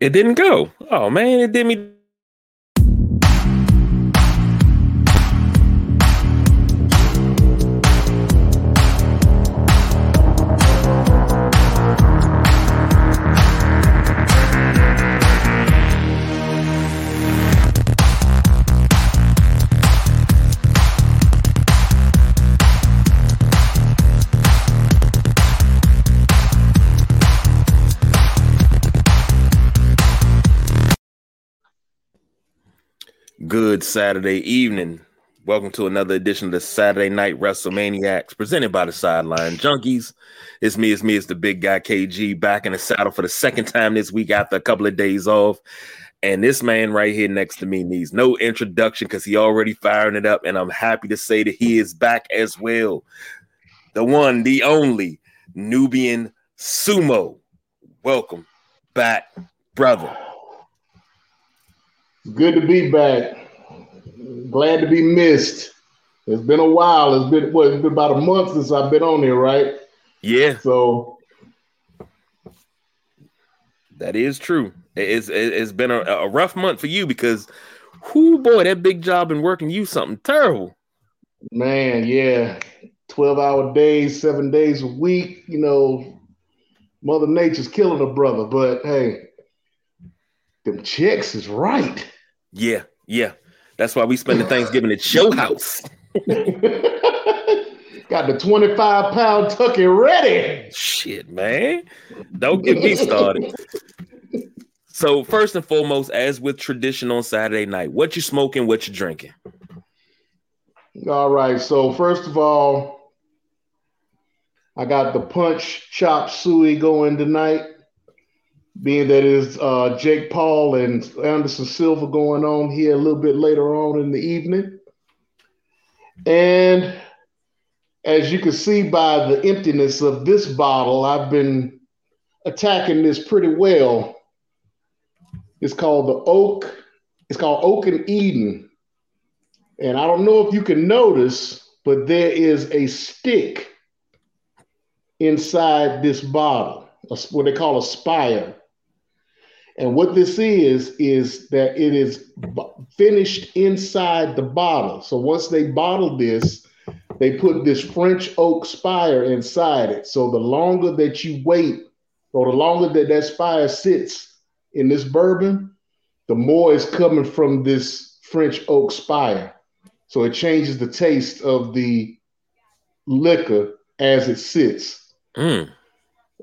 It didn't go. Oh man, it did me Good Saturday evening. Welcome to another edition of the Saturday Night WrestleManiacs presented by the Sideline Junkies. It's me, it's me, it's the big guy KG back in the saddle for the second time this week after a couple of days off. And this man right here next to me needs no introduction because he already firing it up. And I'm happy to say that he is back as well. The one, the only Nubian Sumo. Welcome back, brother. Good to be back. Glad to be missed. It's been a while. It's been what? It's been about a month since I've been on here, right? Yeah. So that is true. It's it's been a, a rough month for you because, whoo boy, that big job been working you something terrible. Man, yeah, twelve hour days, seven days a week. You know, Mother Nature's killing a brother, but hey, them chicks is right. Yeah, yeah. That's why we spend the Thanksgiving at Show House. Got the 25 pound turkey ready. Shit, man. Don't get me started. so, first and foremost, as with tradition on Saturday night, what you smoking, what you drinking? All right. So, first of all, I got the punch chop suey going tonight being that is uh, Jake Paul and Anderson Silva going on here a little bit later on in the evening. And as you can see by the emptiness of this bottle, I've been attacking this pretty well. It's called the Oak. It's called Oak and Eden. And I don't know if you can notice, but there is a stick inside this bottle, what they call a spire. And what this is, is that it is finished inside the bottle. So once they bottle this, they put this French oak spire inside it. So the longer that you wait, or the longer that that spire sits in this bourbon, the more is coming from this French oak spire. So it changes the taste of the liquor as it sits. Mm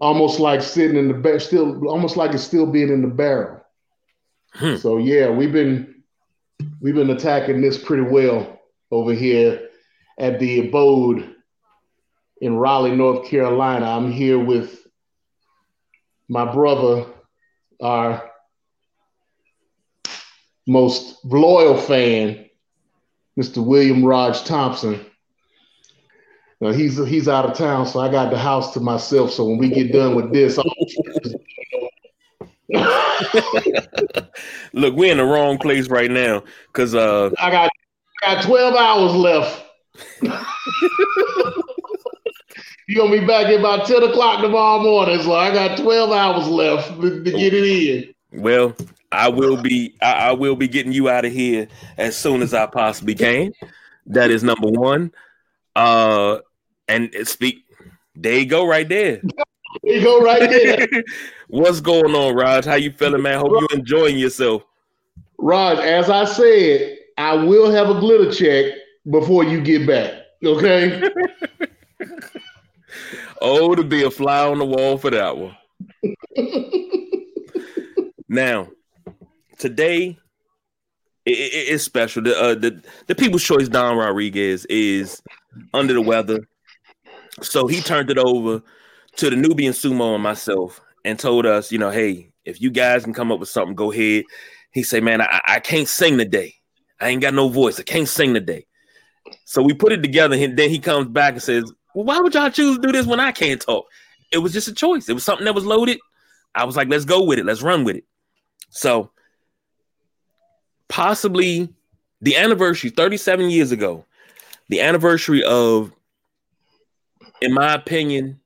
almost like sitting in the bar, still almost like it's still being in the barrel. Hmm. So yeah, we've been we've been attacking this pretty well over here at the abode in Raleigh, North Carolina. I'm here with my brother, our most loyal fan, Mr. William Raj Thompson. He's he's out of town, so I got the house to myself. So when we get done with this, look, we're in the wrong place right now because uh, I got I got twelve hours left. You're gonna be back at about 10 o'clock tomorrow morning. So I got 12 hours left to, to get it in. Well, I will be I, I, will be getting you out of here as soon as I possibly can. That is number one. Uh and speak, there you go, right there. there you go, right there. What's going on, Raj? How you feeling, man? Hope you enjoying yourself. Raj, as I said, I will have a glitter check before you get back. Okay. oh, to be a fly on the wall for that one. now, today it, it, it's special. The, uh, the the People's Choice Don Rodriguez is under the weather. So he turned it over to the Nubian Sumo and myself and told us, you know, hey, if you guys can come up with something, go ahead. He said, man, I, I can't sing today. I ain't got no voice. I can't sing today. So we put it together. And then he comes back and says, well, why would y'all choose to do this when I can't talk? It was just a choice. It was something that was loaded. I was like, let's go with it. Let's run with it. So possibly the anniversary 37 years ago, the anniversary of in my opinion,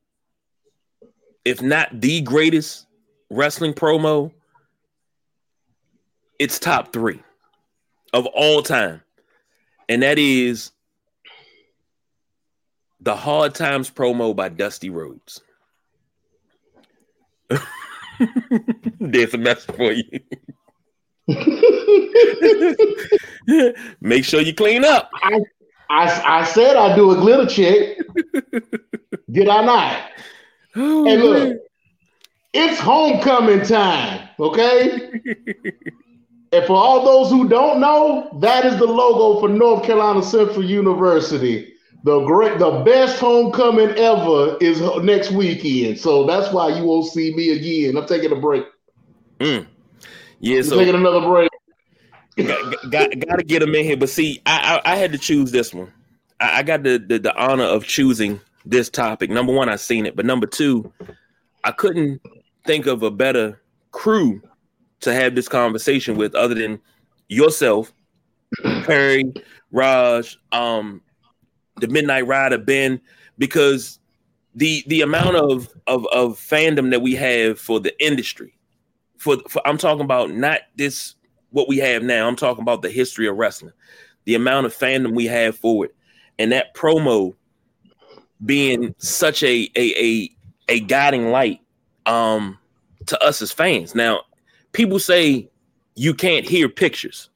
if not the greatest wrestling promo it's top three of all time, and that is the Hard Times promo by Dusty Rhodes. There's a message for you. Make sure you clean up. I, I, I said I'd do a glitter check. Did I not? Oh, hey, look, man. it's homecoming time, okay? and for all those who don't know, that is the logo for North Carolina Central University. The great, the best homecoming ever is next weekend. So that's why you won't see me again. I'm taking a break. Mm. Yeah, I'm so taking another break. Got, got, to get him in here. But see, I, I, I had to choose this one. I, I got the, the, the honor of choosing this topic. Number one, I seen it, but number two, I couldn't think of a better crew to have this conversation with other than yourself, Perry, Raj, um, the Midnight Rider, Ben, because the the amount of, of of fandom that we have for the industry, for, for I'm talking about not this what we have now. I'm talking about the history of wrestling, the amount of fandom we have for it, and that promo being such a a a, a guiding light um to us as fans. Now, people say you can't hear pictures.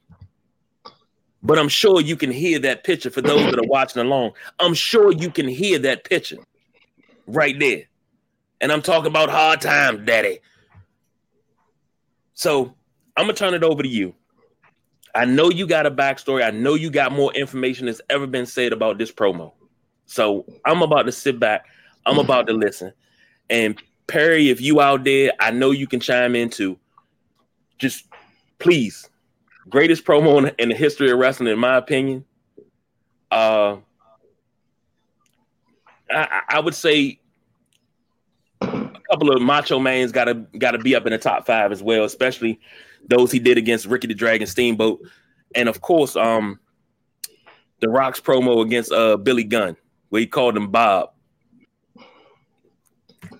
But I'm sure you can hear that picture for those that are watching along. I'm sure you can hear that picture right there. And I'm talking about hard times, daddy. So I'm gonna turn it over to you. I know you got a backstory. I know you got more information that's ever been said about this promo. So I'm about to sit back. I'm about to listen. And Perry, if you out there, I know you can chime in too. Just please, greatest promo in, in the history of wrestling, in my opinion. Uh, I, I would say a couple of Macho Man's got to got to be up in the top five as well, especially those he did against Ricky the Dragon Steamboat, and of course, um, the Rock's promo against uh Billy Gunn, where he called him Bob.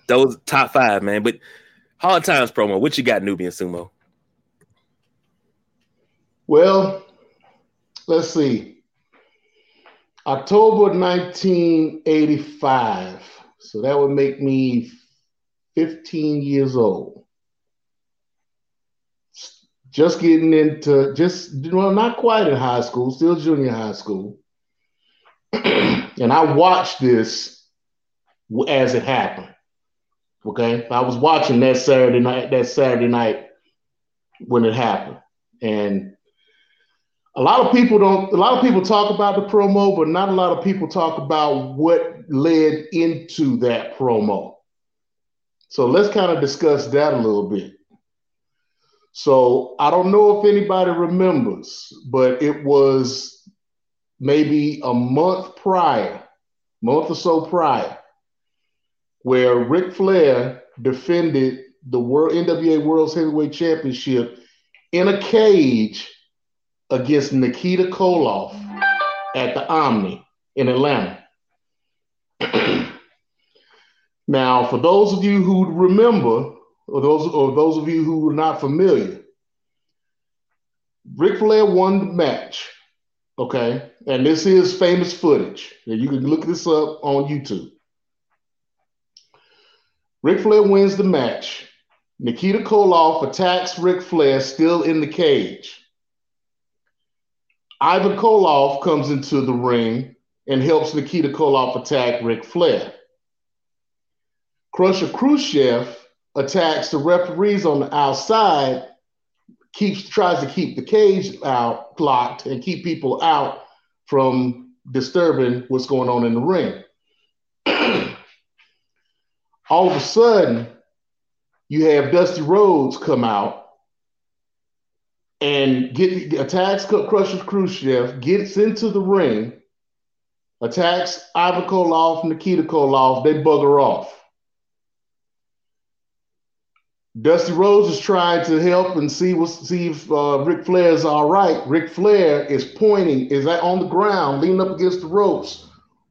Those top five, man. But hard times promo. What you got, Nubian Sumo? Well, let's see. October 1985. So that would make me 15 years old. Just getting into just well, not quite in high school, still junior high school. and I watched this as it happened. Okay, I was watching that Saturday night. That Saturday night when it happened, and a lot of people don't. A lot of people talk about the promo, but not a lot of people talk about what led into that promo. So let's kind of discuss that a little bit. So I don't know if anybody remembers, but it was maybe a month prior, month or so prior, where Ric Flair defended the World NWA World Heavyweight Championship in a cage against Nikita Koloff at the Omni in Atlanta. now, for those of you who remember, or those or those of you who are not familiar, Ric Flair won the match. Okay, and this is famous footage. And you can look this up on YouTube. Ric Flair wins the match. Nikita Koloff attacks Ric Flair still in the cage. Ivan Koloff comes into the ring and helps Nikita Koloff attack Ric Flair. Crusher Khrushchev attacks the referees on the outside, keeps tries to keep the cage out locked and keep people out from disturbing what's going on in the ring. All of a sudden, you have Dusty Rhodes come out and get attacks Crusher Khrushchev, gets into the ring, attacks Ivan Koloff, Nikita Koloff, they bugger off. Dusty Rhodes is trying to help and see what see if uh, Ric Flair is all right. Ric Flair is pointing, is that on the ground, leaning up against the ropes,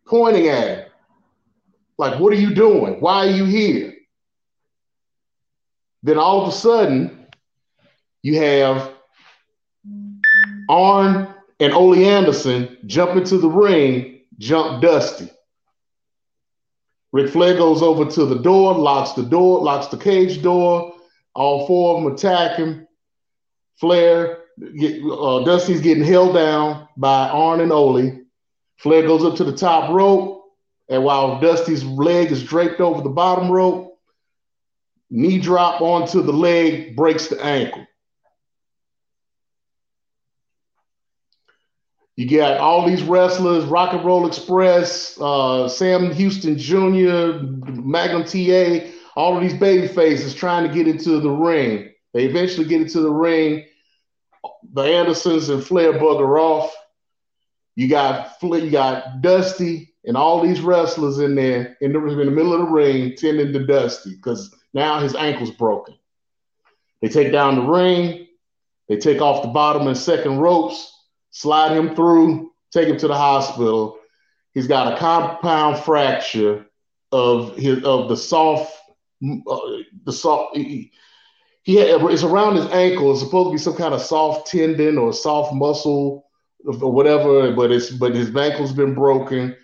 pointing at him. Like, what are you doing? Why are you here? Then all of a sudden, you have Arn and Ole Anderson jump into the ring, jump Dusty. Ric Flair goes over to the door, locks the door, locks the cage door. All four of them attack him. Flair, uh, Dusty's getting held down by Arn and Ole. Flair goes up to the top rope, and while Dusty's leg is draped over the bottom rope, knee drop onto the leg, breaks the ankle. You got all these wrestlers, Rock and Roll Express, uh, Sam Houston Jr., Magnum TA, all of these baby faces trying to get into the ring. They eventually get into the ring. The Andersons and Flair bugger off. You got you got Dusty and all these wrestlers in there in the, in the middle of the ring tending to Dusty because now his ankle's broken. They take down the ring. They take off the bottom and second ropes slide him through, take him to the hospital. He's got a compound fracture of his of the soft, uh, the soft. He, he had, it's around his ankle. It's supposed to be some kind of soft tendon or soft muscle or whatever, but it's but his ankle's been broken.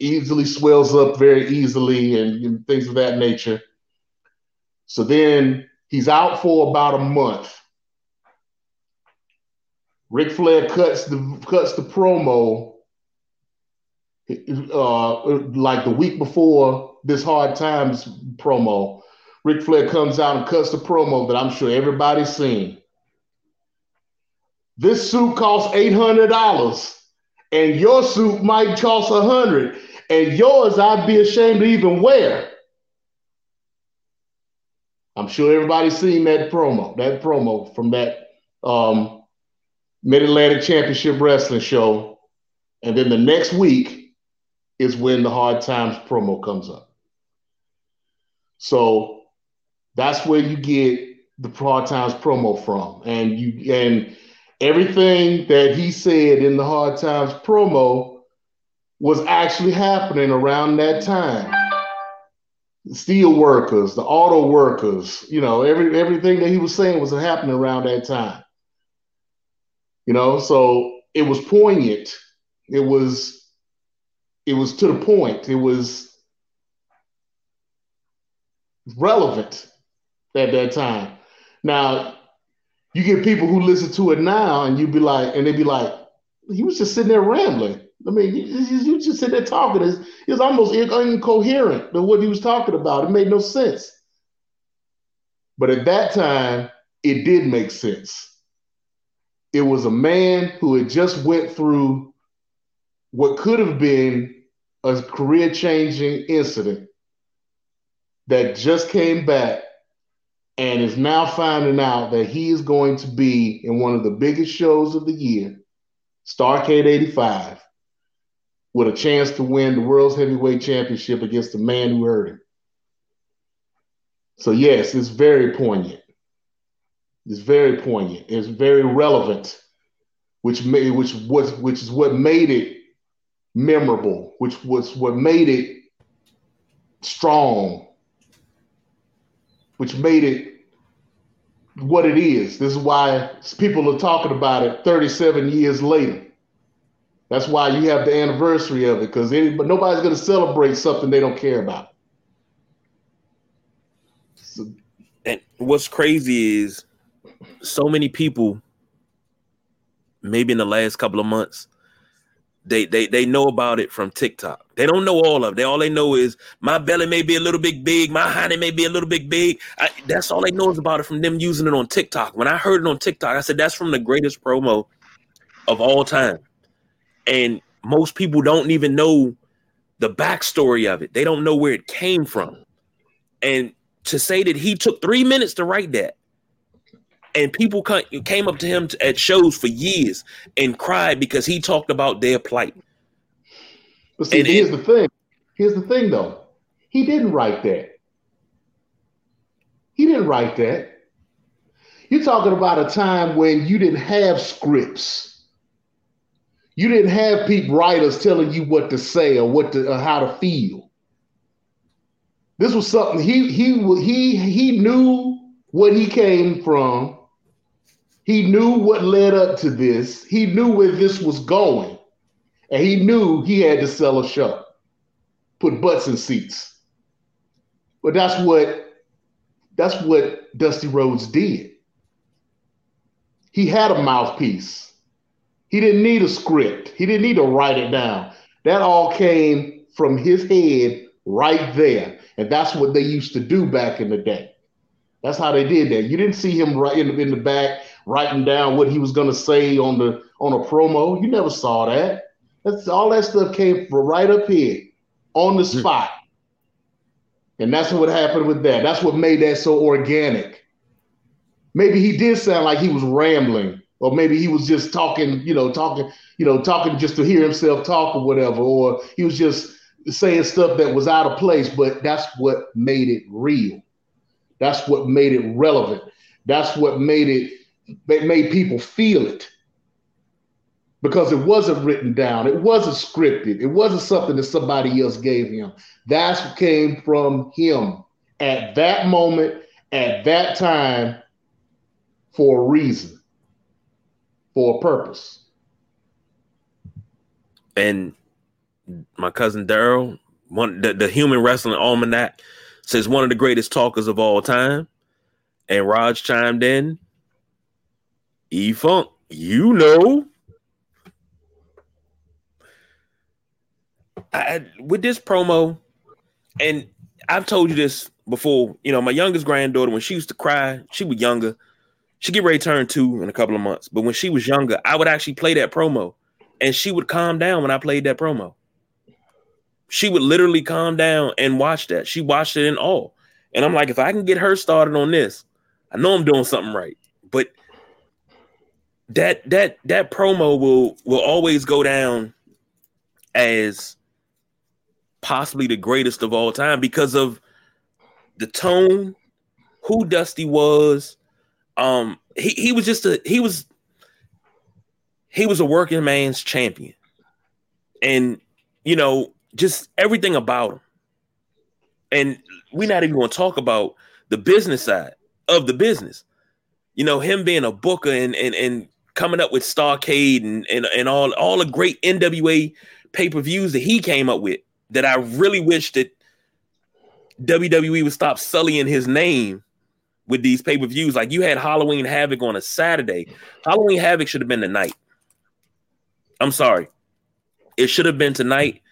Easily swells up very easily and, and things of that nature. So then he's out for about a month. Ric Flair cuts the cuts the promo uh, like the week before this hard times promo. Ric Flair comes out and cuts the promo that I'm sure everybody's seen. This suit costs eight hundred dollars, and your suit might cost a hundred, and yours I'd be ashamed to even wear. I'm sure everybody's seen that promo, that promo from that um, Mid Atlantic Championship Wrestling show. And then the next week is when the Hard Times promo comes up. So that's where you get the Hard Times promo from. And you and everything that he said in the Hard Times promo was actually happening around that time. The steel workers, the auto workers, you know, every everything that he was saying was happening around that time. You know, so it was poignant. It was it was to the point. It was relevant at that time. Now, you get people who listen to it now and you'd be like, and they'd be like, he was just sitting there rambling. I mean, you, you just sit there talking. It was almost incoherent to what he was talking about. It made no sense. But at that time, it did make sense it was a man who had just went through what could have been a career changing incident that just came back and is now finding out that he is going to be in one of the biggest shows of the year, Starcade 85, with a chance to win the World's Heavyweight Championship against the man who hurt him. So, yes, it's very poignant. It's very poignant. It's very relevant, which made which was which is what made it memorable, which was what made it strong, which made it what it is. This is why people are talking about it 37 years later. That's why you have the anniversary of it, because but nobody's going to celebrate something they don't care about. So, and what's crazy is so many people, maybe in the last couple of months, they they they know about it from TikTok. They don't know all of it. All they know is my belly may be a little bit big, my honey may be a little bit big. I, that's all they know is about it from them using it on TikTok. When I heard it on TikTok, I said that's from the greatest promo of all time. And most people don't even know the backstory of it. They don't know where it came from. And to say that he took three minutes to write that and people came up to him at shows for years and cried because he talked about their plight. But see, and here's it, the thing. Here's the thing, though. He didn't write that. He didn't write that. You're talking about a time when you didn't have scripts. You didn't have people writers telling you what to say or what to or how to feel. This was something he he he he knew what he came from He knew what led up to this. He knew where this was going. And he knew he had to sell a show, put butts in seats. But that's what that's what Dusty Rhodes did. He had a mouthpiece. He didn't need a script. He didn't need to write it down. That all came from his head right there. And that's what they used to do back in the day. That's how they did that. You didn't see him right in, in the back writing down what he was going to say on the on a promo. You never saw that. That's all that stuff came from right up here on the hmm. spot. And that's what happened with that. That's what made that so organic. Maybe he did sound like he was rambling, or maybe he was just talking, you know, talking, you know, talking just to hear himself talk or whatever, or he was just saying stuff that was out of place, but that's what made it real. That's what made it relevant. That's what made it made people feel it. Because it wasn't written down, it wasn't scripted, it wasn't something that somebody else gave him. That's what came from him at that moment, at that time, for a reason, for a purpose. And my cousin Daryl, one the, the Human Wrestling Almanac says one of the greatest talkers of all time. And Raj chimed in. E Funk, you know. I, with this promo, and I've told you this before. You know, my youngest granddaughter, when she used to cry, she was younger. She get ready to turn two in a couple of months. But when she was younger, I would actually play that promo, and she would calm down when I played that promo she would literally calm down and watch that. She watched it in all. And I'm like, if I can get her started on this, I know I'm doing something right. But that that that promo will will always go down as possibly the greatest of all time because of the tone, who Dusty was. Um, he, he was just a he was he was a working man's champion. And you know, just everything about him. And we're not even going to talk about the business side of the business. You know, him being a booker and and and coming up with Starcade and and, and all all the great NWA pay-per-views that he came up with that I really wish that WWE would stop sullying his name with these pay-per-views. Like you had Halloween Havoc on a Saturday. Halloween Havoc should have been tonight. I'm sorry. It should have been tonight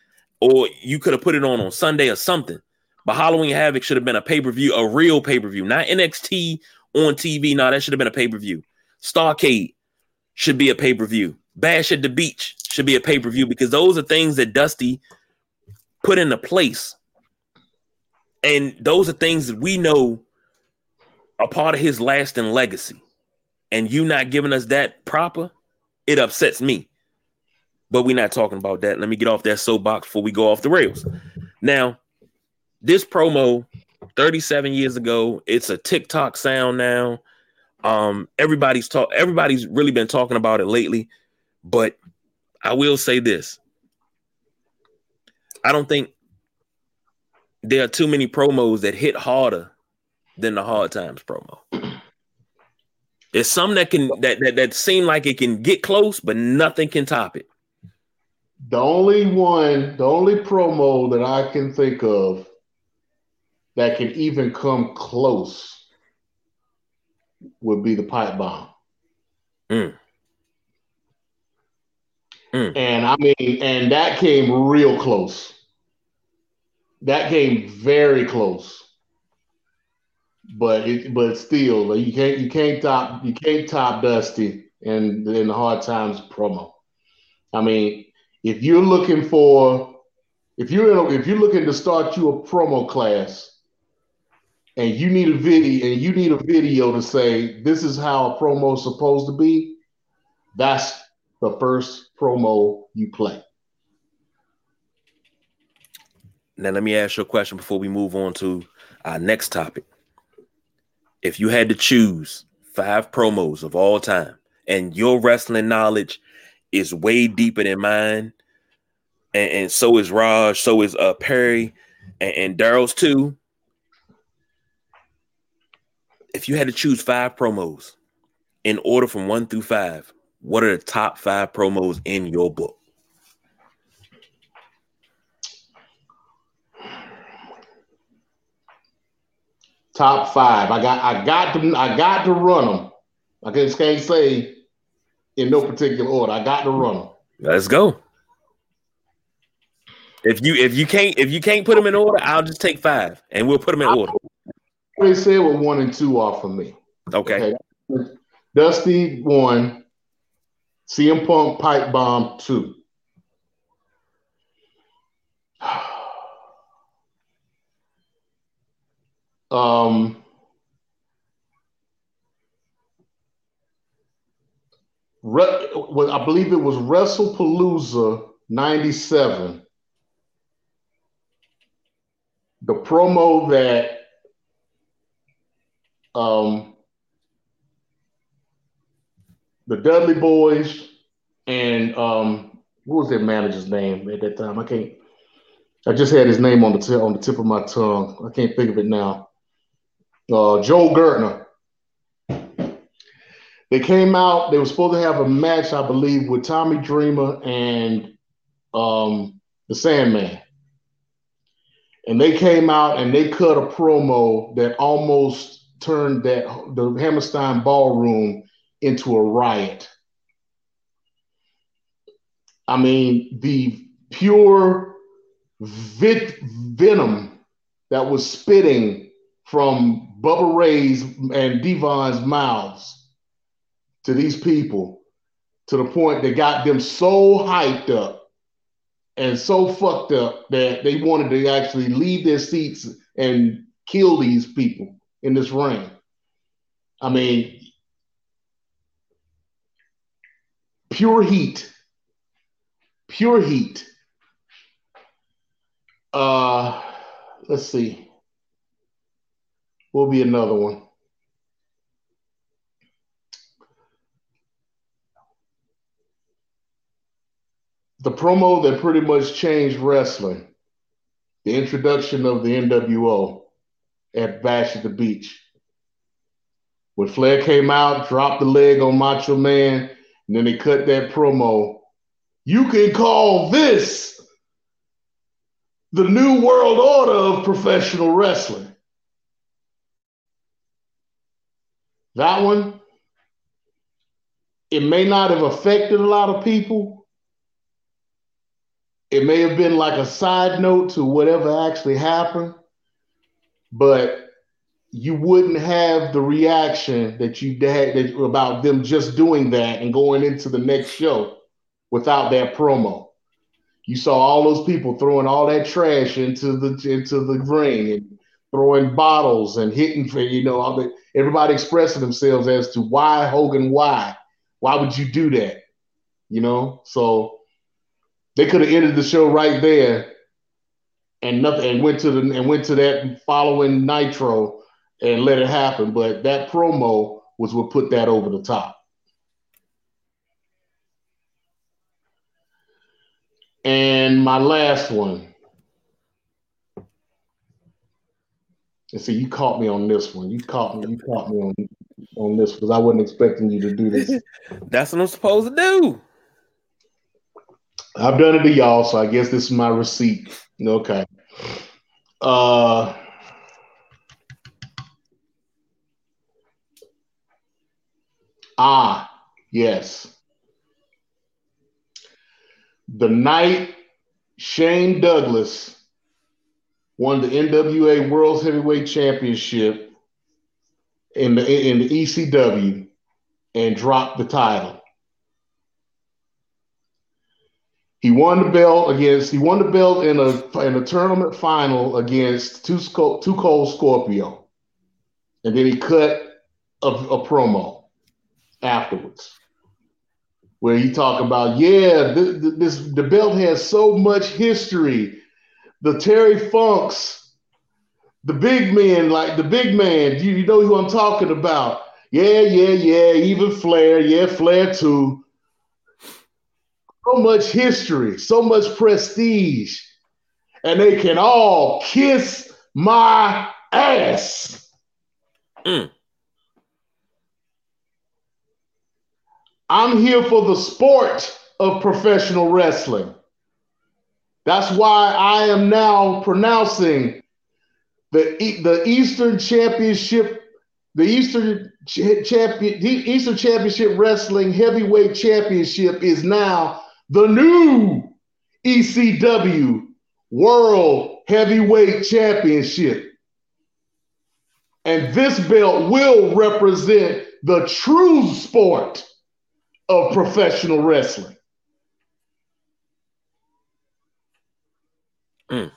or you could have put it on on Sunday or something. But Halloween Havoc should have been a pay per view, a real pay per view, not NXT on TV. No, that should have been a pay per view. Starcade should be a pay per view. Bash at the Beach should be a pay per view because those are things that Dusty put into place. And those are things that we know are part of his lasting legacy. And you not giving us that proper, it upsets me. But we're not talking about that. Let me get off that soapbox before we go off the rails. Now, this promo 37 years ago, it's a TikTok sound now. Um, everybody's talk everybody's really been talking about it lately, but I will say this. I don't think there are too many promos that hit harder than the hard times promo. There's some that can that, that that seem like it can get close, but nothing can top it. The only one, the only promo that I can think of that can even come close would be the pipe bomb. Mm. Mm. And I mean, and that came real close. That came very close. But it, but still, you can't you can't top you can't top Dusty in in the hard times promo. I mean, if you're looking for if you're in if you're looking to start you a promo class and you need a video and you need a video to say this is how a promo is supposed to be, that's the first promo you play. Now let me ask you a question before we move on to our next topic. If you had to choose five promos of all time and your wrestling knowledge is way deeper than mine and, and so is Raj, so is uh Perry, and, and Daryl's too. If you had to choose five promos in order from one through five, what are the top five promos in your book? Top five. I got I got to I got to run them. I just can't say in no particular order. I got to run them. Let's go. If you if you can't if you can't put them in order, I'll just take five and we'll put them in order. They said what one and two are for me. Okay. okay. Dusty one, CM Punk pipe bomb two. um I believe it was WrestlePalooza 97. The promo that um, the Dudley Boys and um, what was their manager's name at that time? I can't. I just had his name on the t- on the tip of my tongue. I can't think of it now. Uh, Joel Gertner. They came out. They were supposed to have a match, I believe, with Tommy Dreamer and um, the Sandman. And they came out and they cut a promo that almost turned that the Hammerstein Ballroom into a riot. I mean, the pure vit- venom that was spitting from Bubba Ray's and Devon's mouths to these people to the point that got them so hyped up and so fucked up that they wanted to actually leave their seats and kill these people in this ring. I mean, pure heat. Pure heat. Uh, let's see. Will be another one. the promo that pretty much changed wrestling, the introduction of the NWO at Bash at the Beach. When Flair came out, dropped the leg on Macho Man, and then they cut that promo. You can call this the new world order of professional wrestling. That one, it may not have affected a lot of people, it may have been like a side note to whatever actually happened, but you wouldn't have the reaction that you had about them just doing that and going into the next show without that promo. You saw all those people throwing all that trash into the into the ring and throwing bottles and hitting, for you know, all the, everybody expressing themselves as to why Hogan, why, why would you do that, you know? So they could have ended the show right there and nothing and went to the and went to that following Nitro and let it happen. But that promo was what put that over the top. And my last one. And see, you caught me on this one. You caught me. You caught me on on this because I wasn't expecting you to do this. That's what I'm supposed to do. I've done it to y'all, so I guess this is my receipt. Okay. Uh, ah, yes. The night Shane Douglas won the NWA World Heavyweight Championship in the in the ECW and dropped the title. He won the belt against. He won the belt in a in a tournament final against Two Two Cold Scorpio, and then he cut a, a promo afterwards where he talked about yeah this, this the belt has so much history. The Terry Funks, the big men like the big man. You, you know who I'm talking about? Yeah, yeah, yeah. Even Flair, yeah, Flair too so much history, so much prestige, and they can all kiss my ass. Mm. I'm here for the sport of professional wrestling. That's why I am now pronouncing the, the Eastern Championship, the Eastern Champion, the Eastern Championship Wrestling Heavyweight Championship is now the new ECW World Heavyweight Championship. And this belt will represent the true sport of professional wrestling. Mm.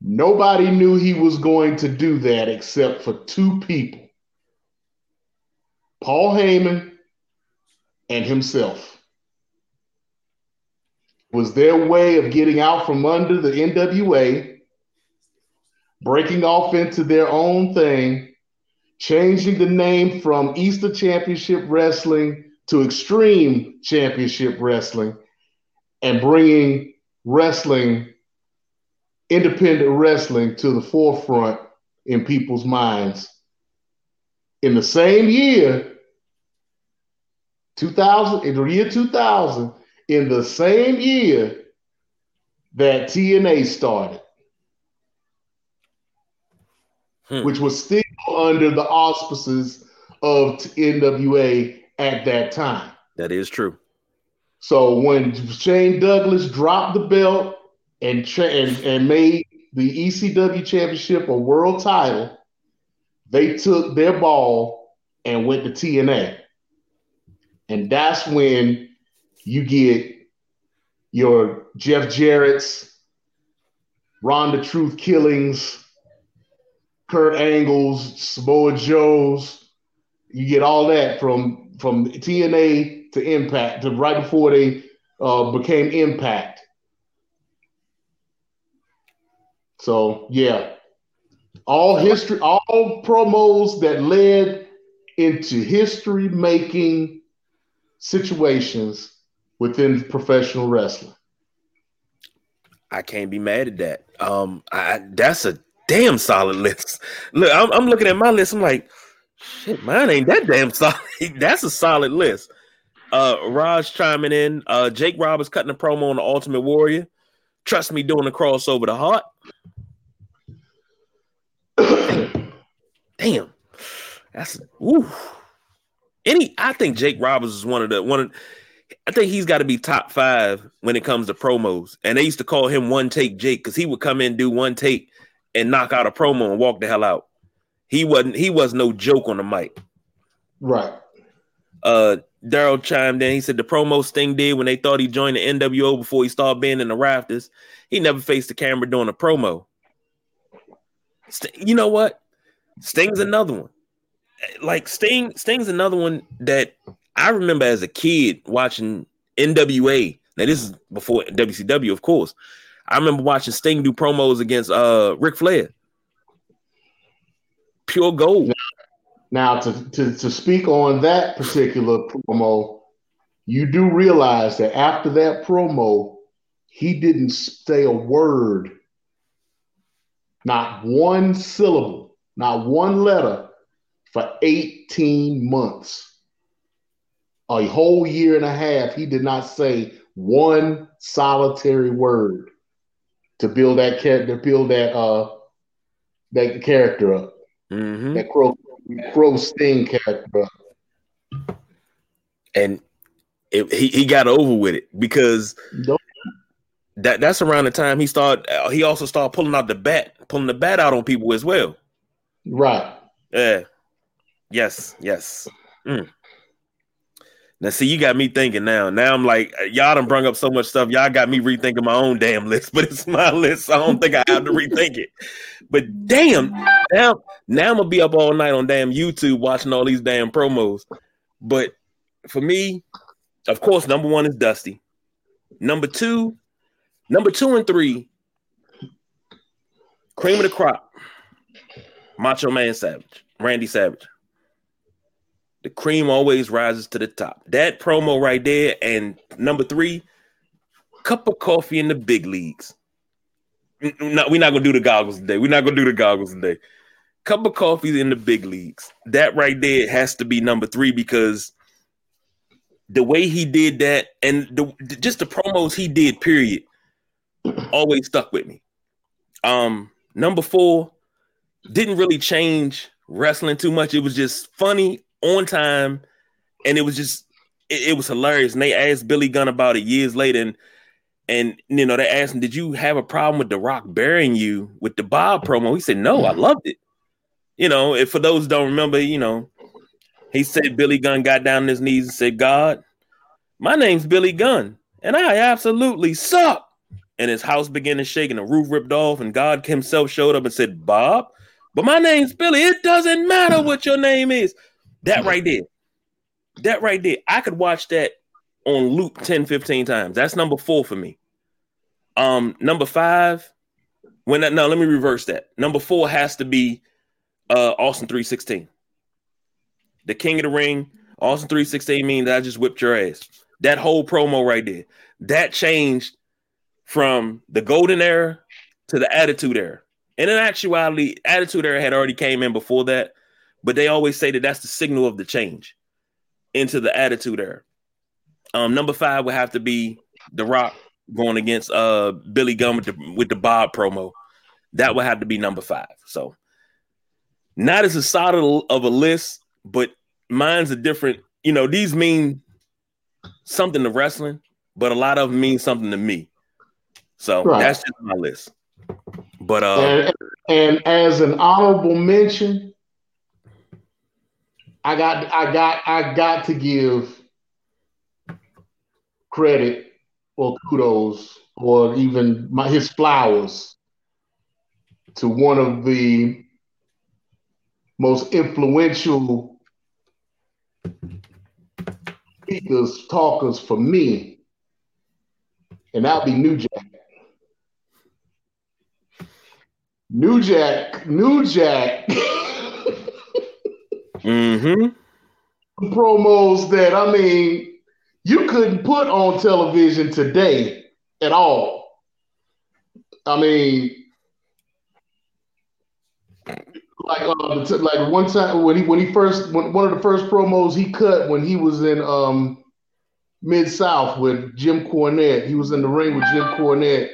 Nobody knew he was going to do that except for two people Paul Heyman and himself. Was their way of getting out from under the NWA, breaking off into their own thing, changing the name from Eastern Championship Wrestling to Extreme Championship Wrestling, and bringing wrestling independent wrestling to the forefront in people's minds. In the same year, 2000, in the year 2000, in the same year that TNA started, hmm. which was still under the auspices of NWA at that time. That is true. So when Shane Douglas dropped the belt and, tra- and, and made the ECW championship a world title, they took their ball and went to TNA. And that's when you get your Jeff Jarrett's, Ron the Truth Killings, Kurt Angles, Samoa Joe's. You get all that from from TNA to Impact to right before they uh, became Impact. So yeah, all history, all promos that led into history making situations within professional wrestling. I can't be mad at that. Um, I, that's a damn solid list. Look, I'm, I'm looking at my list. I'm like, shit, mine ain't that damn solid. that's a solid list. Uh, Raj chiming in. Uh, Jake Roberts cutting a promo on the Ultimate Warrior. Trust me, doing the crossover to Hart. Damn, that's ooh. Any, I think Jake Roberts is one of the one of. I think he's got to be top five when it comes to promos. And they used to call him One Take Jake because he would come in, do one take, and knock out a promo and walk the hell out. He wasn't. He was no joke on the mic. Right. Uh, Daryl chimed in. He said the promo Sting did when they thought he joined the NWO before he started being in the rafters. He never faced the camera doing a promo. St- you know what? Sting's another one. Like Sting, Sting's another one that I remember as a kid watching NWA. Now this is before WCW, of course. I remember watching Sting do promos against uh Ric Flair. Pure gold. Now, to, to, to speak on that particular promo, you do realize that after that promo, he didn't say a word, not one syllable, not one letter for 18 months. A whole year and a half, he did not say one solitary word to build that character, build that uh that character up. Mm-hmm. That crow crow sting character up. And it, he he got over with it because nope. that that's around the time he started. Uh, he also started pulling out the bat, pulling the bat out on people as well. Right. Yeah. Yes. Yes. Mm. Now, see, you got me thinking now. Now I'm like, uh, y'all done brung up so much stuff. Y'all got me rethinking my own damn list, but it's my list. So I don't think I have to rethink it. But damn, now, now I'm gonna be up all night on damn YouTube watching all these damn promos. But for me, of course, number one is Dusty. Number two, number two and three, cream of the crop, Macho Man Savage, Randy Savage. The cream always rises to the top. That promo right there. And number three, cup of coffee in the big leagues. No, we're not gonna do the goggles today. We're not gonna do the goggles today. Cup of coffee in the big leagues. That right there has to be number three because the way he did that and the just the promos he did, period, always stuck with me. Um, number four didn't really change wrestling too much. It was just funny on time, and it was just it, it was hilarious. And they asked Billy Gunn about it years later, and and you know they asked him, "Did you have a problem with The Rock burying you with the Bob promo?" He said, "No, I mm-hmm. loved it." You know, if for those don't remember, you know, he said Billy Gunn got down on his knees and said, God, my name's Billy Gunn, and I absolutely suck. And his house began to shake and the roof ripped off, and God himself showed up and said, Bob, but my name's Billy. It doesn't matter what your name is. That right there. That right there. I could watch that on loop 10, 15 times. That's number four for me. Um, number five, when that no, let me reverse that. Number four has to be uh Austin 316 the king of the ring, Austin 316 means I just whipped your ass. That whole promo right there. That changed from the golden era to the attitude era. And in actuality, attitude era had already came in before that, but they always say that that's the signal of the change into the attitude era. Um, number five would have to be The Rock going against uh Billy Gunn with the with the Bob promo. That would have to be number five. So not as a solid of a list but mine's a different. You know, these mean something to wrestling, but a lot of them mean something to me. So right. that's just my list. But uh, and, and as an honorable mention, I got, I got, I got to give credit or kudos or even my, his flowers to one of the most influential speakers, talkers for me, and that'll be New Jack. New Jack, New Jack. mm-hmm. Promos that I mean you couldn't put on television today at all. I mean, like uh, like one time when he when he first when, one of the first promos he cut when he was in um mid south with Jim Cornette. He was in the ring with Jim Cornette,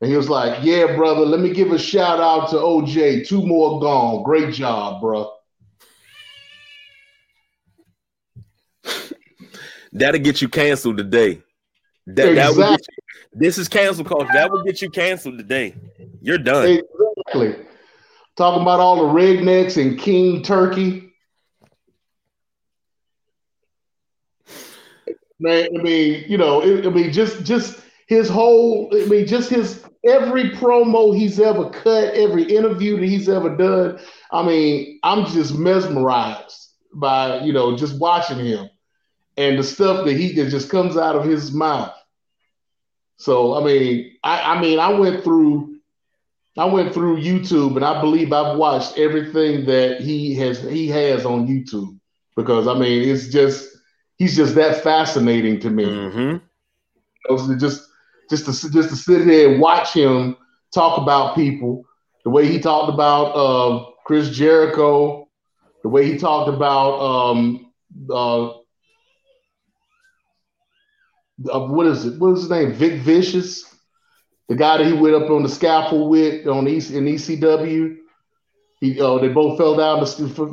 and he was like, "Yeah, brother, let me give a shout out to OJ. Two more gone. Great job, bro." That'll get you canceled today. That, exactly. that you, this is cancel culture. That will get you canceled today. You're done. Exactly talking about all the rednecks and King Turkey. Man, I mean, you know, it, I mean, just just his whole, I mean, just his every promo he's ever cut, every interview that he's ever done. I mean, I'm just mesmerized by you know just watching him and the stuff that he that just comes out of his mouth. So I mean, I, I mean, I went through I went through YouTube and I believe I've watched everything that he has he has on YouTube because I mean it's just he's just that fascinating to me. Mm-hmm. Just just to just to sit here and watch him talk about people, the way he talked about uh, Chris Jericho, the way he talked about um, uh, uh, what is it? What is his name? Vic Vicious the guy that he went up on the scaffold with on EC, in ECW. He, uh, they both fell down, the,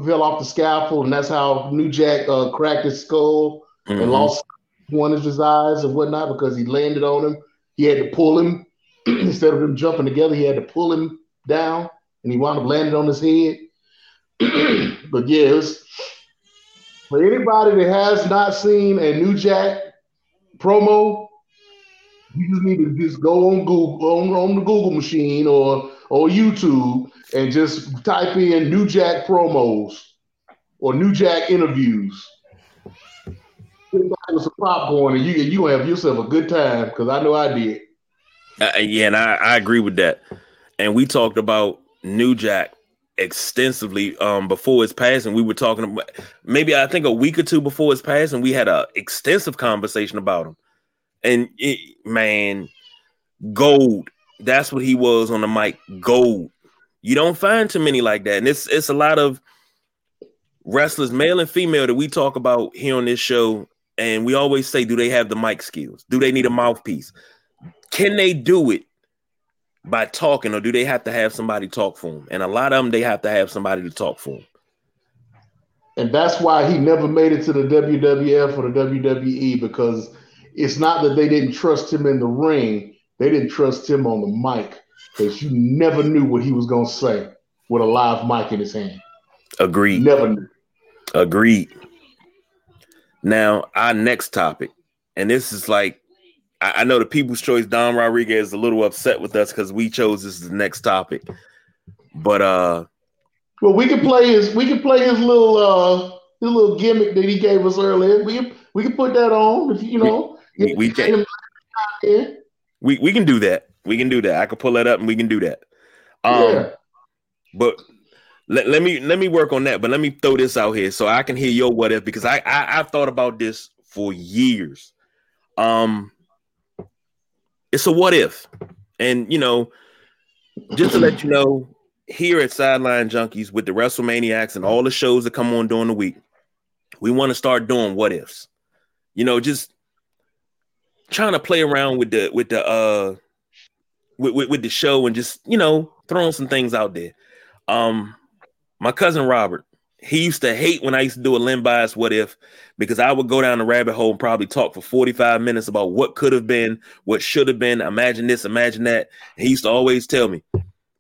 fell off the scaffold, and that's how New Jack uh, cracked his skull mm-hmm. and lost one of his eyes and whatnot because he landed on him. He had to pull him instead of them jumping together. He had to pull him down, and he wound up landing on his head. but yeah, was, for anybody that has not seen a New Jack promo, you just need to just go on Google on, on the Google machine or or YouTube and just type in New Jack promos or New Jack interviews. With some popcorn and you you have yourself a good time because I know I did. Uh, yeah, and I, I agree with that. And we talked about New Jack extensively um before his passing. We were talking about maybe I think a week or two before his passing, we had a extensive conversation about him and it, man, gold. That's what he was on the mic. Gold. You don't find too many like that, and it's it's a lot of wrestlers, male and female, that we talk about here on this show and we always say, do they have the mic skills? Do they need a mouthpiece? Can they do it by talking, or do they have to have somebody talk for them? And a lot of them, they have to have somebody to talk for them. And that's why he never made it to the WWF or the WWE because it's not that they didn't trust him in the ring, they didn't trust him on the mic because you never knew what he was going to say with a live mic in his hand. Agreed. Never knew. Agreed. Now, our next topic, and this is like, I, I know the People's Choice Don Rodriguez is a little upset with us because we chose this as the next topic, but uh, well, we can play his we can play his little uh his little gimmick that he gave us earlier. We can, we can put that on if you know. We, we, we can. We we can do that. We can do that. I can pull that up and we can do that. Um, yeah. But let, let me let me work on that. But let me throw this out here so I can hear your what if because I, I I've thought about this for years. Um, it's a what if, and you know, just to let you know, here at Sideline Junkies with the WrestleManiacs and all the shows that come on during the week, we want to start doing what ifs. You know, just trying to play around with the with the uh with, with, with the show and just you know throwing some things out there. Um, my cousin Robert, he used to hate when I used to do a Len Bias what if because I would go down the rabbit hole and probably talk for 45 minutes about what could have been, what should have been, imagine this, imagine that. And he used to always tell me,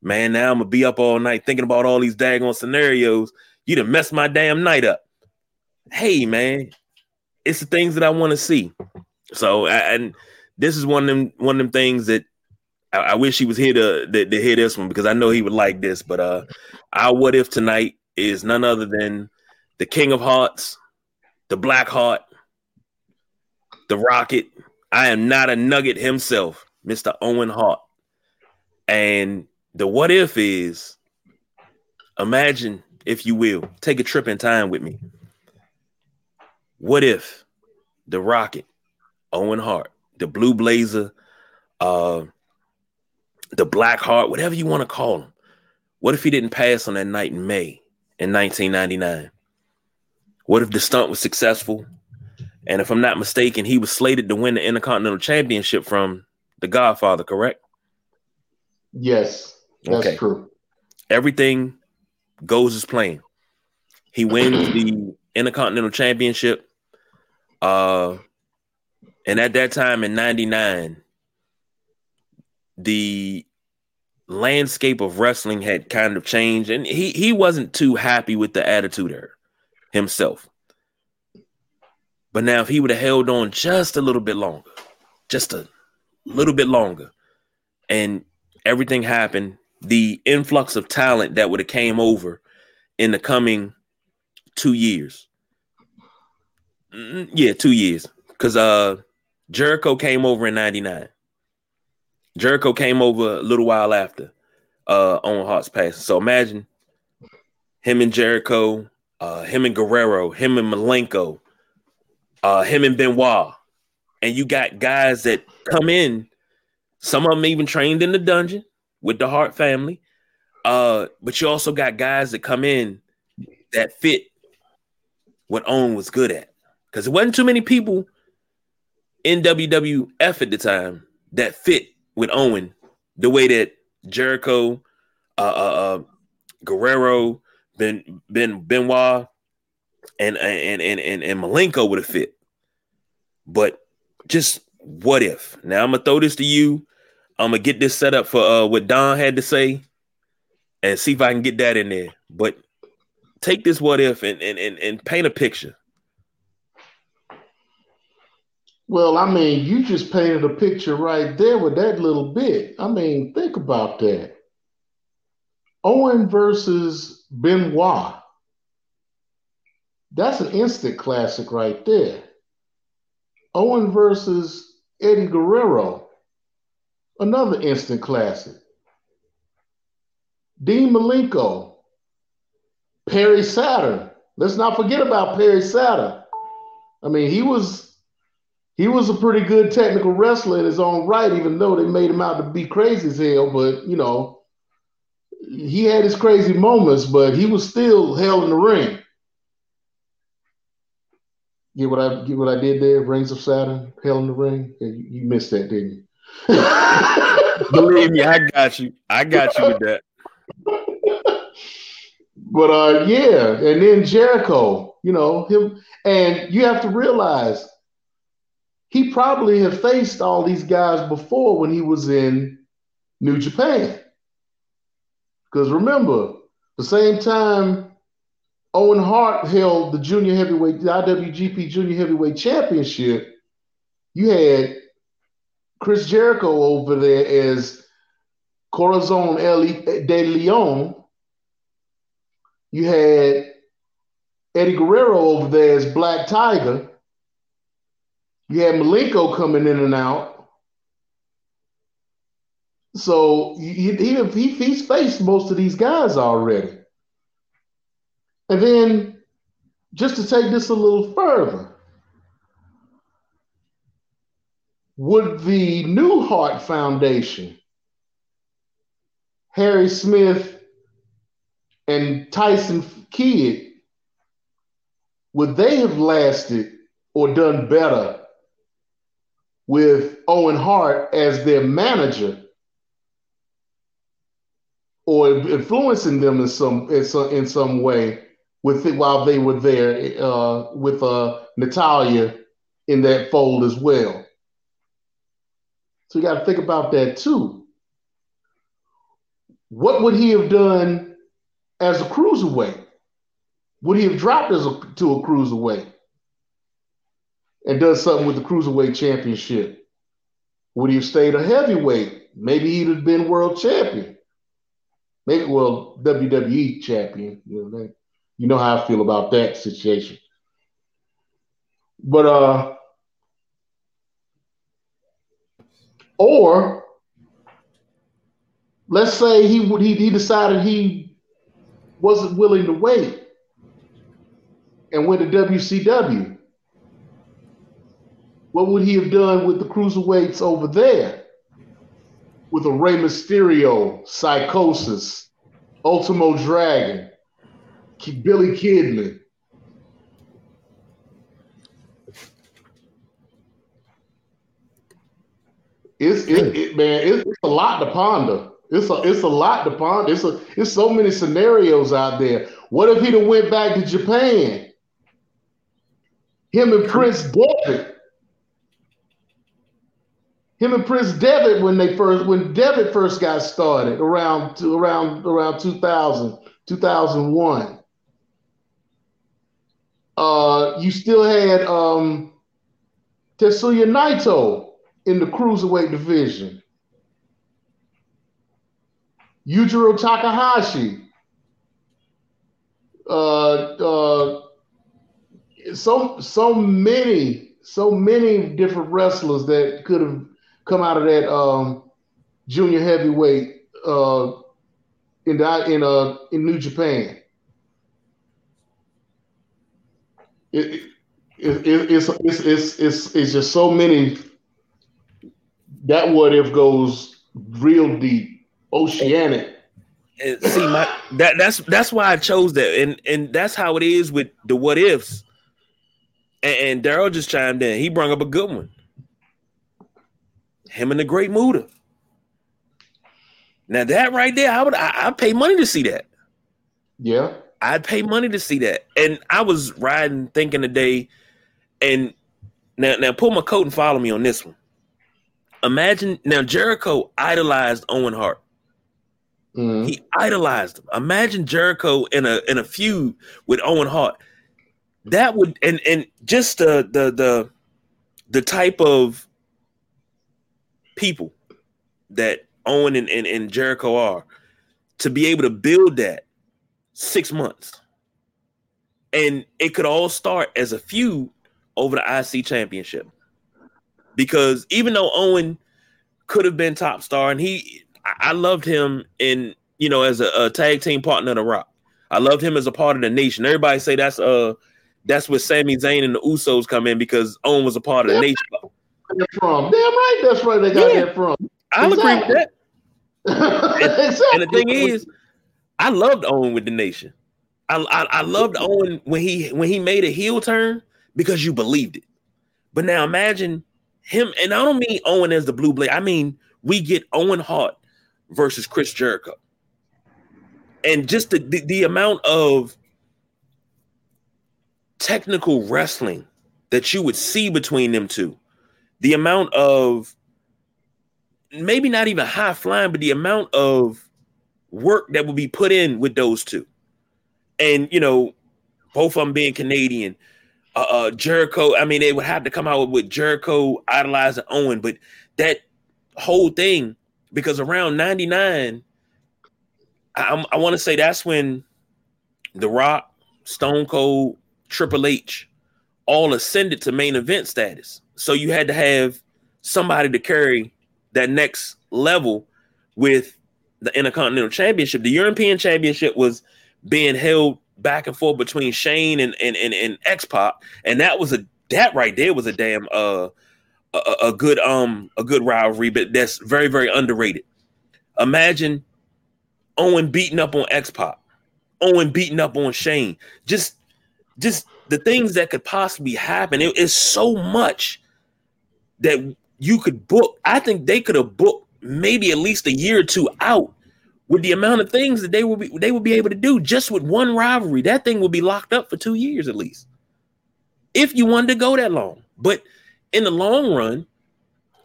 Man, now I'm gonna be up all night thinking about all these daggone scenarios. You done messed my damn night up. Hey, man, it's the things that I want to see. So, and this is one of them one of them things that I, I wish he was here to, to, to hear this one because I know he would like this. But uh, our what if tonight is none other than the King of Hearts, the Black Heart, the Rocket. I am not a nugget himself, Mr. Owen Hart. And the what if is imagine, if you will, take a trip in time with me. What if the Rocket, Owen Hart, the Blue Blazer, uh, the Black Heart, whatever you want to call him, what if he didn't pass on that night in May in 1999? What if the stunt was successful? And if I'm not mistaken, he was slated to win the Intercontinental Championship from the Godfather, correct? Yes. That's okay. true. Everything goes as planned. He wins the Intercontinental Championship. Uh, and at that time in 99, the landscape of wrestling had kind of changed, and he, he wasn't too happy with the attitude era himself. But now, if he would have held on just a little bit longer, just a little bit longer, and everything happened the influx of talent that would have came over in the coming two years. Mm, yeah, two years. Because uh Jericho came over in 99. Jericho came over a little while after uh Owen Hart's Pass. So imagine him and Jericho, uh, him and Guerrero, him and Malenko, uh, him and Benoit. And you got guys that come in, some of them even trained in the dungeon, with the Hart family. Uh, but you also got guys that come in that fit what Owen was good at. Because there wasn't too many people in WWF at the time that fit with Owen the way that Jericho, uh, uh, uh Guerrero, Ben Ben Benoit, and and and and, and Malenko would have fit. But just what if? Now I'm gonna throw this to you I'm gonna get this set up for uh, what Don had to say, and see if I can get that in there. But take this what if and and and, and paint a picture. Well, I mean, you just painted a picture right there with that little bit. I mean, think about that. Owen versus Benoit. That's an instant classic right there. Owen versus Eddie Guerrero. Another instant classic. Dean Malenko, Perry Saturn. Let's not forget about Perry Saturn. I mean, he was he was a pretty good technical wrestler in his own right, even though they made him out to be crazy as hell. But you know, he had his crazy moments, but he was still hell in the ring. Get what I get what I did there? Rings of Saturn, Hell in the Ring. Yeah, you, you missed that, didn't you? Believe me, I got you. I got you with that. But uh, yeah, and then Jericho, you know him, and you have to realize he probably had faced all these guys before when he was in New Japan. Because remember, the same time Owen Hart held the junior heavyweight, the IWGP Junior Heavyweight Championship, you had Chris Jericho over there as Corazon de Leon. You had Eddie Guerrero over there as Black Tiger. You had Malenko coming in and out. So he, he, he, he's faced most of these guys already. And then just to take this a little further, would the New Hart Foundation, Harry Smith and Tyson Kidd, would they have lasted or done better with Owen Hart as their manager or influencing them in some in some, in some way with it while they were there uh, with uh, Natalya in that fold as well. So you got to think about that too. What would he have done as a cruiserweight? Would he have dropped as a, to a cruiserweight and does something with the cruiserweight championship? Would he have stayed a heavyweight? Maybe he'd have been world champion. Maybe well WWE champion. You know, you know how I feel about that situation. But uh or let's say he would he, he decided he wasn't willing to wait and went to WCW. What would he have done with the cruiserweights over there? With a Rey Mysterio, Psicosis, Ultimo Dragon, Billy Kidman. It's it, it man, it's, it's a lot to ponder. It's a it's a lot to ponder. It's a it's so many scenarios out there. What if he'd have went back to Japan? Him and Prince Devitt. Him and Prince Devitt when they first when Devitt first got started around to, around around 2000, 2001 uh, you still had um, Tetsuya Naito in the cruiserweight division. Yujiro Takahashi. Uh, uh, so so many so many different wrestlers that could have come out of that um, junior heavyweight uh, in the, in uh in New Japan. it, it, it, it's, it's, it's, it's, it's just so many. That what if goes real deep, oceanic. And see, my that that's that's why I chose that, and and that's how it is with the what ifs. And, and Daryl just chimed in. He brought up a good one. Him and the Great Muta. Now that right there, I would I, I pay money to see that. Yeah. I'd pay money to see that. And I was riding thinking today, and now now pull my coat and follow me on this one. Imagine now Jericho idolized Owen Hart. Mm-hmm. He idolized him. Imagine Jericho in a in a feud with Owen Hart. That would and and just the the the the type of people that Owen and, and, and Jericho are to be able to build that six months. And it could all start as a feud over the IC championship. Because even though Owen could have been top star, and he I loved him in, you know, as a, a tag team partner of the rock. I loved him as a part of the nation. Everybody say that's uh that's where Sami Zayn and the Usos come in because Owen was a part of the nation. From damn right, that's where they got yeah. that from. I'll exactly. agree with that. and, exactly. and the thing is, I loved Owen with the Nation. I, I, I loved Owen when he when he made a heel turn because you believed it. But now imagine him, and I don't mean Owen as the blue blade. I mean we get Owen Hart versus Chris Jericho, and just the, the, the amount of technical wrestling that you would see between them two, the amount of maybe not even high flying, but the amount of work that would be put in with those two. And you know, both of them being Canadian, uh, uh, Jericho. I mean, they would have to come out with Jericho idolizing Owen, but that whole thing because around '99, I, I want to say that's when The Rock, Stone Cold, Triple H all ascended to main event status. So you had to have somebody to carry that next level with the Intercontinental Championship. The European Championship was being held back and forth between Shane and and and, and X Pac, and that was a that right there was a damn uh a, a good um a good rivalry, but that's very very underrated. Imagine Owen beating up on X Pac, Owen beating up on Shane. Just just the things that could possibly happen. It is so much that you could book. I think they could have booked maybe at least a year or two out with the amount of things that they will be they will be able to do just with one rivalry. That thing would be locked up for two years at least. If you wanted to go that long. But in the long run,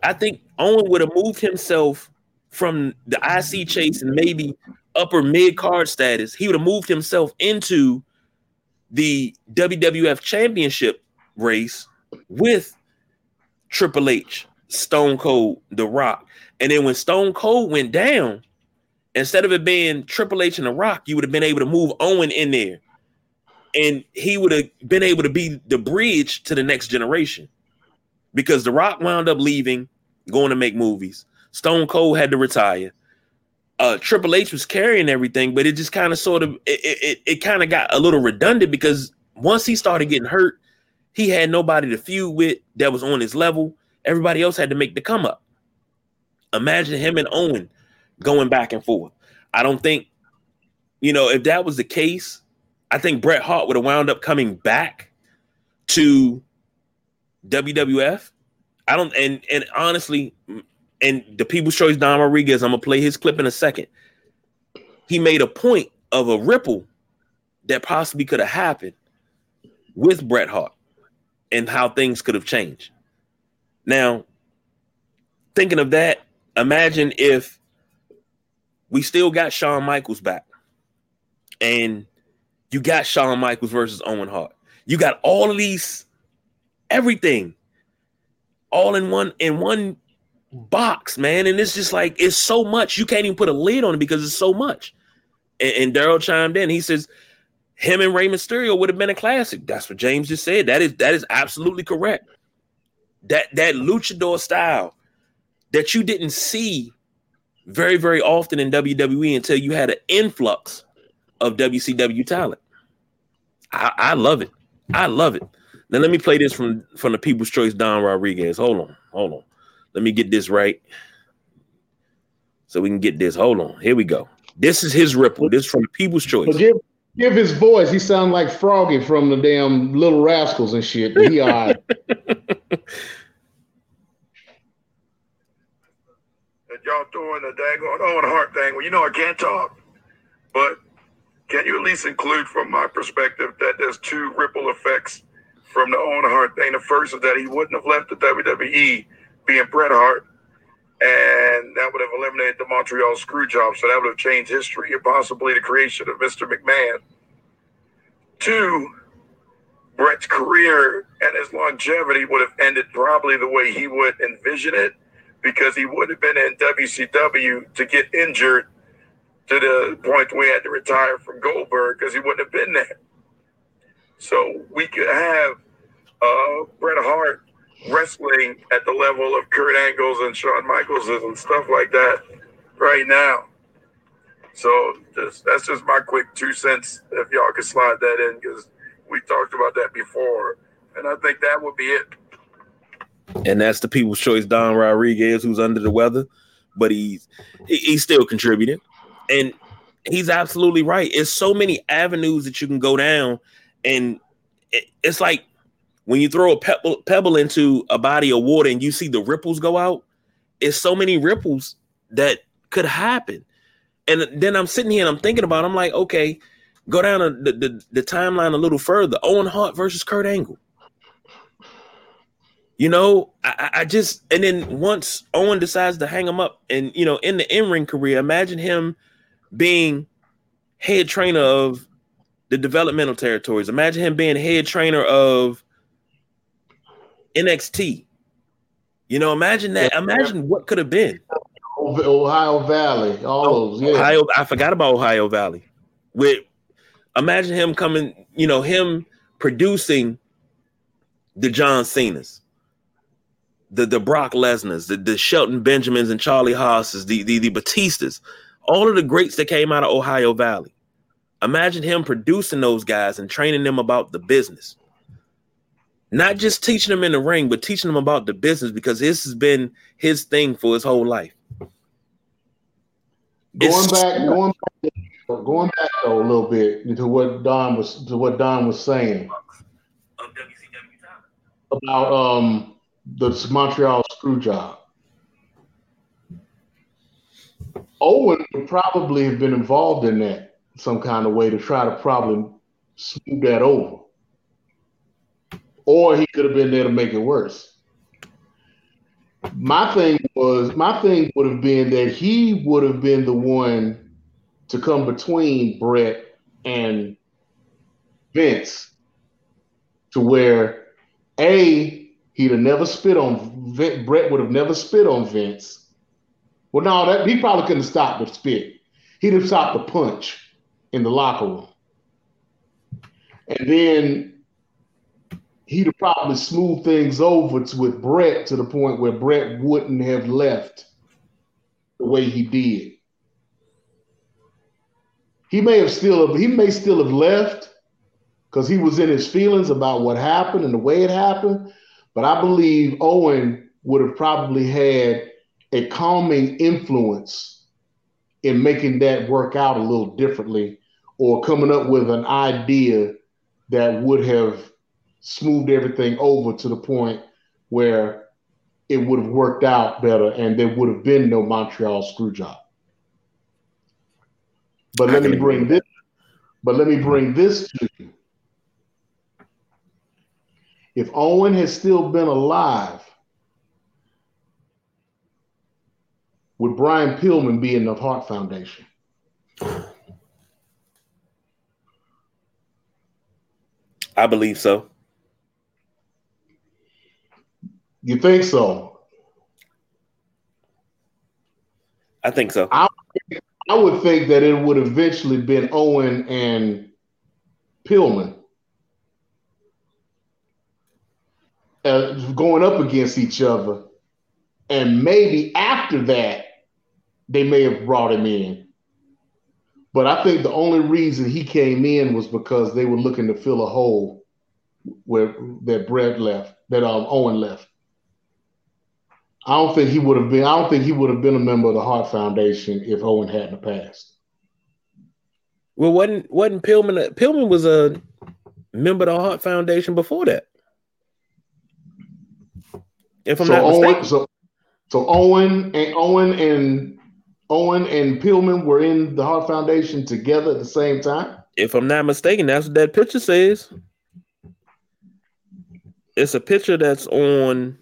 I think Owen would have moved himself from the IC chase and maybe upper mid card status. He would have moved himself into the WWF championship race with Triple H, Stone Cold, The Rock. And then when Stone Cold went down, instead of it being Triple H and The Rock, you would have been able to move Owen in there. And he would have been able to be the bridge to the next generation. Because The Rock wound up leaving, going to make movies. Stone Cold had to retire. Uh, Triple H was carrying everything, but it just kind of sort of it, it, it kind of got a little redundant because once he started getting hurt, he had nobody to feud with that was on his level. Everybody else had to make the come up. Imagine him and Owen going back and forth. I don't think, you know, if that was the case, I think Bret Hart would have wound up coming back to WWF. I don't, and and honestly, and the People's Choice Don Rodriguez, I'm gonna play his clip in a second. He made a point of a ripple that possibly could have happened with Bret Hart and how things could have changed. Now, thinking of that, imagine if we still got Shawn Michaels back and you got Shawn Michaels versus Owen Hart. You got all of these, everything, all in one in one box, man. And it's just like it's so much you can't even put a lid on it because it's so much. And, and Daryl chimed in. He says him and Rey Mysterio would have been a classic. That's what James just said. That is that is absolutely correct. That that luchador style that you didn't see very very often in WWE until you had an influx of WCW talent. I, I love it. I love it. Now let me play this from from the People's Choice Don Rodriguez. Hold on, hold on. Let me get this right. So we can get this. Hold on. Here we go. This is his ripple. This is from People's Choice. give, give his voice. He sounds like Froggy from the damn Little Rascals and shit. He all right. y'all throwing the daggone oh, Owen Hart thing. Well, you know I can't talk, but can you at least include, from my perspective, that there's two ripple effects from the Owen Hart thing? The first is that he wouldn't have left the WWE being Bret Hart, and that would have eliminated the Montreal screw job. So that would have changed history and possibly the creation of Mr. McMahon. Two, Bret's career and his longevity would have ended probably the way he would envision it because he would have been in WCW to get injured to the point we had to retire from Goldberg because he wouldn't have been there. So we could have uh, Bret Hart wrestling at the level of Kurt Angle's and Shawn Michaels and stuff like that right now. So just, that's just my quick two cents. If y'all could slide that in, because we talked about that before, and I think that would be it. And that's the people's choice, Don Rodriguez, who's under the weather, but he's he's still contributing, and he's absolutely right. It's so many avenues that you can go down, and it's like when you throw a pebble, pebble into a body of water and you see the ripples go out, it's so many ripples that could happen. And then I'm sitting here and I'm thinking about, I'm like, okay, go down the, the, the timeline a little further. Owen Hart versus Kurt Angle. You know, I, I, just and then once Owen decides to hang him up, and you know, in the in-ring career, imagine him being head trainer of the developmental territories. Imagine him being head trainer of NXT. You know, imagine that. Imagine what could have been. Ohio Valley, all oh, those. Yeah. Ohio, I forgot about Ohio Valley. With imagine him coming, you know, him producing the John Cena's, the the Brock Lesnar's, the, the Shelton Benjamins and Charlie Haas's, the, the the Batistas, all of the greats that came out of Ohio Valley. Imagine him producing those guys and training them about the business. Not just teaching them in the ring, but teaching them about the business because this has been his thing for his whole life. Going it's, back, going back, going back though a little bit to what Don was to what Don was saying about um the Montreal screw job. Owen would probably have been involved in that some kind of way to try to probably smooth that over. Or he could have been there to make it worse. My thing was my thing would have been that he would have been the one to come between Bret and Vince to where A, he'd have never spit on Vince, Bret would have never spit on Vince. Well, no, that he probably couldn't stop the spit. He'd have stopped the punch in the locker room. And then he'd have probably smoothed things over to, with Bret to the point where Bret wouldn't have left the way he did. He may have still he may still have left because he was in his feelings about what happened and the way it happened. But I believe Owen would have probably had a calming influence in making that work out a little differently or coming up with an idea that would have smoothed everything over to the point where it would have worked out better and there would have been no Montreal screw job. But let me bring this. But let me bring this to you. If Owen has still been alive, would Brian Pillman be in the Hart Foundation? I believe so. You think so? I think so. I, I would think that it would eventually been Owen and Pillman uh, going up against each other, and maybe after that they may have brought him in. But I think the only reason he came in was because they were looking to fill a hole where that Bret left, that um, Owen left. I don't think he would have been. I don't think he would have been a member of the Hart Foundation if Owen hadn't passed. Well, wasn't wasn't Pillman? Pillman was a member of the Hart Foundation before that. If I'm so not Owen, mistaken. So, so Owen and Owen and Owen and Pillman were in the Hart Foundation together at the same time. If I'm not mistaken, that's what that picture says. It's a picture that's on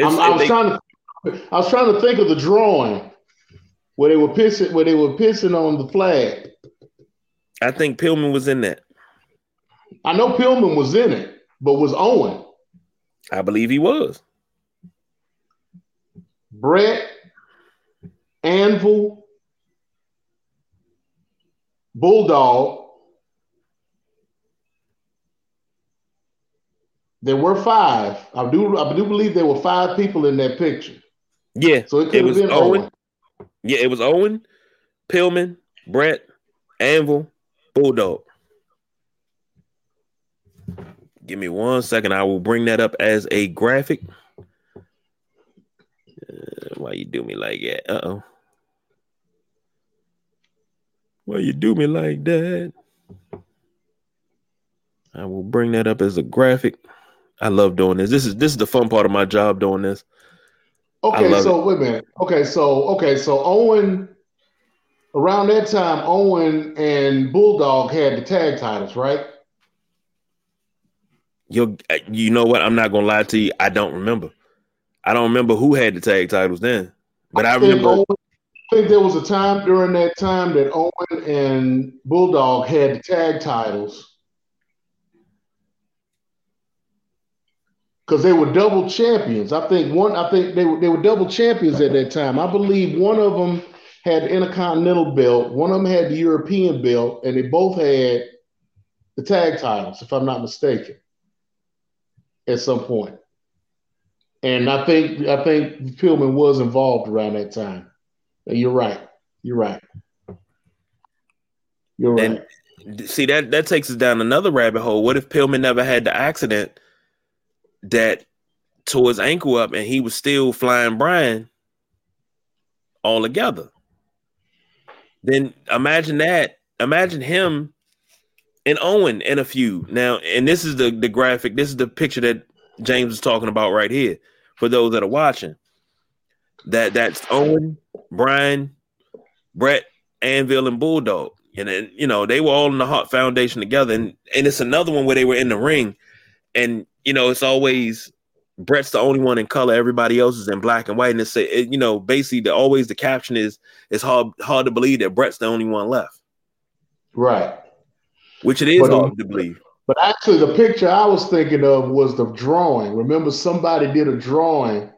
I was they, trying to I was trying to think of the drawing where they were pissing where they were pissing on the flag. I think Pillman was in that. I know Pillman was in it, but was Owen? I believe he was. Bret, Anvil, Bulldog, There were five. I do I do believe there were five people in that picture. Yeah. So it could have been Owen. Owen. Yeah, it was Owen, Pillman, Bret, Anvil, Bulldog. Give me one second. I will bring that up as a graphic. Uh, why you do me like that? Uh oh. Why you do me like that? I will bring that up as a graphic. I love doing this. This is this is the fun part of my job doing this. Okay, so it. wait a minute. Okay, so okay, so Owen around that time, Owen and Bulldog had the tag titles, right? You you know what? I'm not gonna lie to you. I don't remember. I don't remember who had the tag titles then, but I, I remember. Owen, I think there was a time during that time that Owen and Bulldog had the tag titles because they were double champions. I think one. I think they were they were double champions at that time. I believe one of them had the Intercontinental belt, one of them had the European belt, and they both had the tag titles, if I'm not mistaken, at some point. And I think I think Pillman was involved around that time. You're right. You're right. You're right. And see that that takes us down another rabbit hole. What if Pillman never had the accident that tore his ankle up and he was still flying Brian all together? Then imagine that. Imagine him and Owen in a few. Now, and this is the the graphic. This is the picture that James is talking about right here. For those that are watching, that that's Owen, Brian, Bret, Anvil, and Bulldog. And then, you know, they were all in the Hart Foundation together. And, and it's another one where they were in the ring. And, you know, it's always Bret's the only one in color. Everybody else is in black and white. And it's, it, you know, basically the always the caption is it's hard hard to believe that Bret's the only one left. Right. Which it is but, hard to believe. But actually, the picture I was thinking of was the drawing. Remember, somebody did a drawing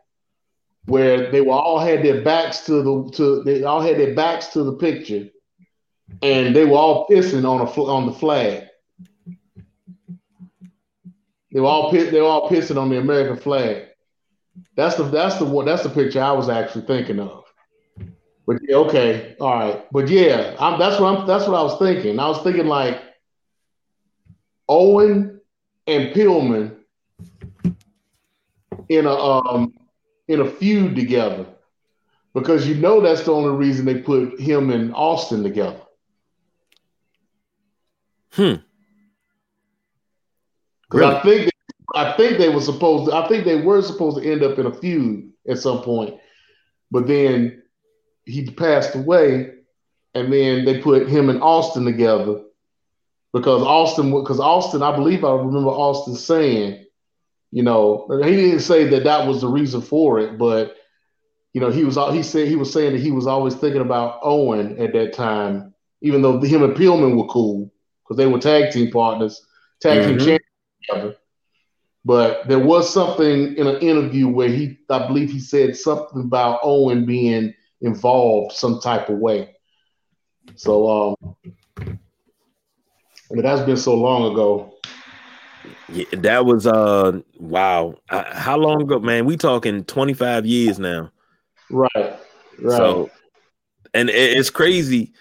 where they were all had their backs to the to they all had their backs to the picture, and they were all pissing on a on the flag. They were all they were all pissing on the American flag. That's the that's the one that's the picture I was actually thinking of. But yeah, okay, all right. But yeah, I'm, that's what I'm that's what I was thinking. I was thinking like Owen and Pillman in a um in a feud together because you know that's the only reason they put him and Austin together. Hmm. I think they, I think they were supposed to, I think they were supposed to end up in a feud at some point, but then he passed away, and then they put him and Austin together. Because Austin because Austin I believe I remember Austin saying, you know, he didn't say that that was the reason for it, but you know he was he said he was saying that he was always thinking about Owen at that time, even though him and Pillman were cool because they were tag team partners, tag team mm-hmm. champions But there was something in an interview where he, I believe he said something about Owen being involved some type of way. So, um, but that's been so long ago. Yeah, that was uh wow. how long ago, man? We talking 25 years now. Right. Right. So and it's crazy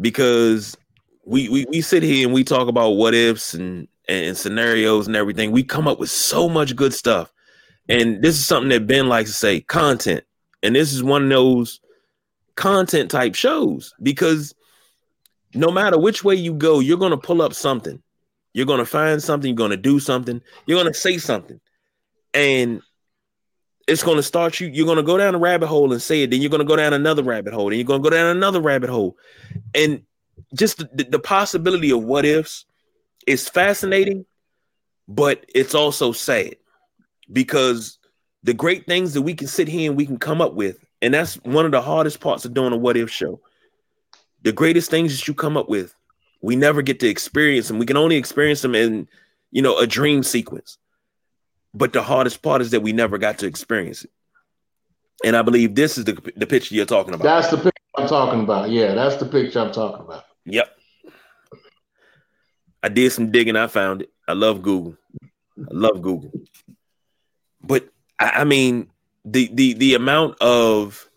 because we, we we sit here and we talk about what ifs and, and scenarios and everything. We come up with so much good stuff. And this is something that Ben likes to say, content. And this is one of those content type shows because no matter which way you go, you're going to pull up something. You're going to find something, you're going to do something, you're going to say something. And it's going to start you. You're going to go down a rabbit hole and say it. Then you're going to go down another rabbit hole. and you're going to go down another rabbit hole. And just the, the possibility of what ifs is fascinating, but it's also sad because the great things that we can sit here and we can come up with, and that's one of the hardest parts of doing a what if show the greatest things that you come up with, we never get to experience them. We can only experience them in, you know, a dream sequence. But the hardest part is that we never got to experience it. And I believe this is the the picture you're talking about. That's the picture I'm talking about. Yeah, that's the picture I'm talking about. Yep. I did some digging. I found it. I love Google. I love Google. But I, I mean, the the the amount of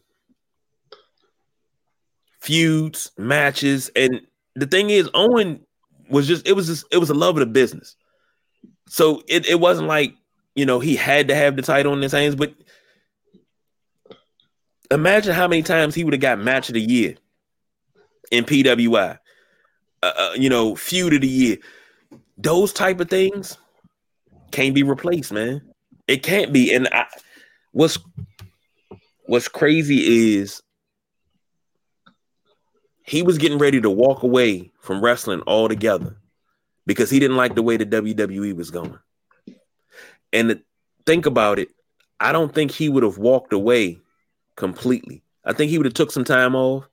feuds, matches, and the thing is, Owen was just it was just it was a love of the business. So it, it wasn't like you know he had to have the title in his hands, but imagine how many times he would have got match of the year in PWI. Uh, uh, you know, feud of the year. Those type of things can't be replaced, man. It can't be. And I, what's what's crazy is he was getting ready to walk away from wrestling altogether because he didn't like the way the WWE was going. And think about it, I don't think he would have walked away completely. I think he would have took some time off,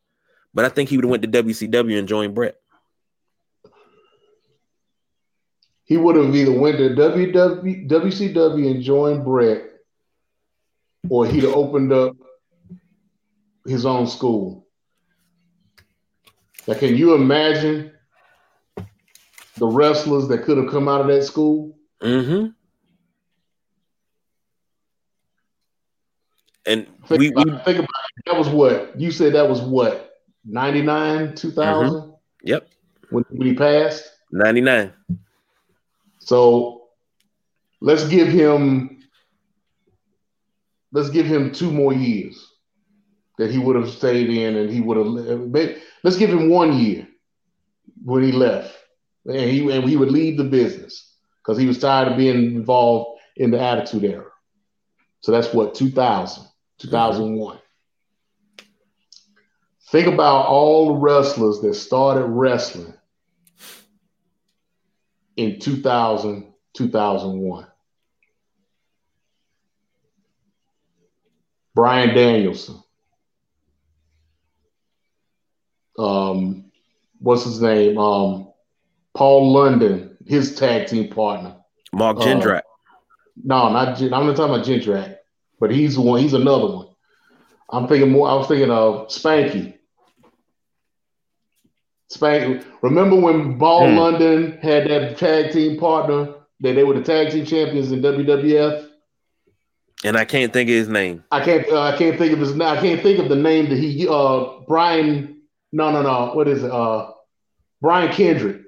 but I think he would have went to WCW and joined Bret. He would have either went to WW, WCW and joined Bret, or he'd have opened up his own school. Now, can you imagine the wrestlers that could have come out of that school? Mm-hmm. And Think, we, we about, think about it. that was what you said. That was what 99, 2000 yep, when, when he passed. 99. So let's give him let's give him two more years that he would have stayed in, and he would have. Let's give him one year when he left, and he and he would leave the business because he was tired of being involved in the Attitude Era. So that's what 2000, 2001. Think about all the wrestlers that started wrestling in 2000, 2001. Brian Danielson. Um, what's his name? Um, Paul London, his tag team partner. Mark Uh, Jindrak. No, not I'm not talking about Jindrak, but he's one. He's another one. I'm thinking more. I was thinking of Spanky. Spanky. Remember when Paul Hmm. London had that tag team partner that they were the tag team champions in WWF? and I can't think of his name. I can't. Uh, I can't think of his. I can't think of the name that he. Uh, Brian. No, no, no. What is it? Uh, Brian Kendrick.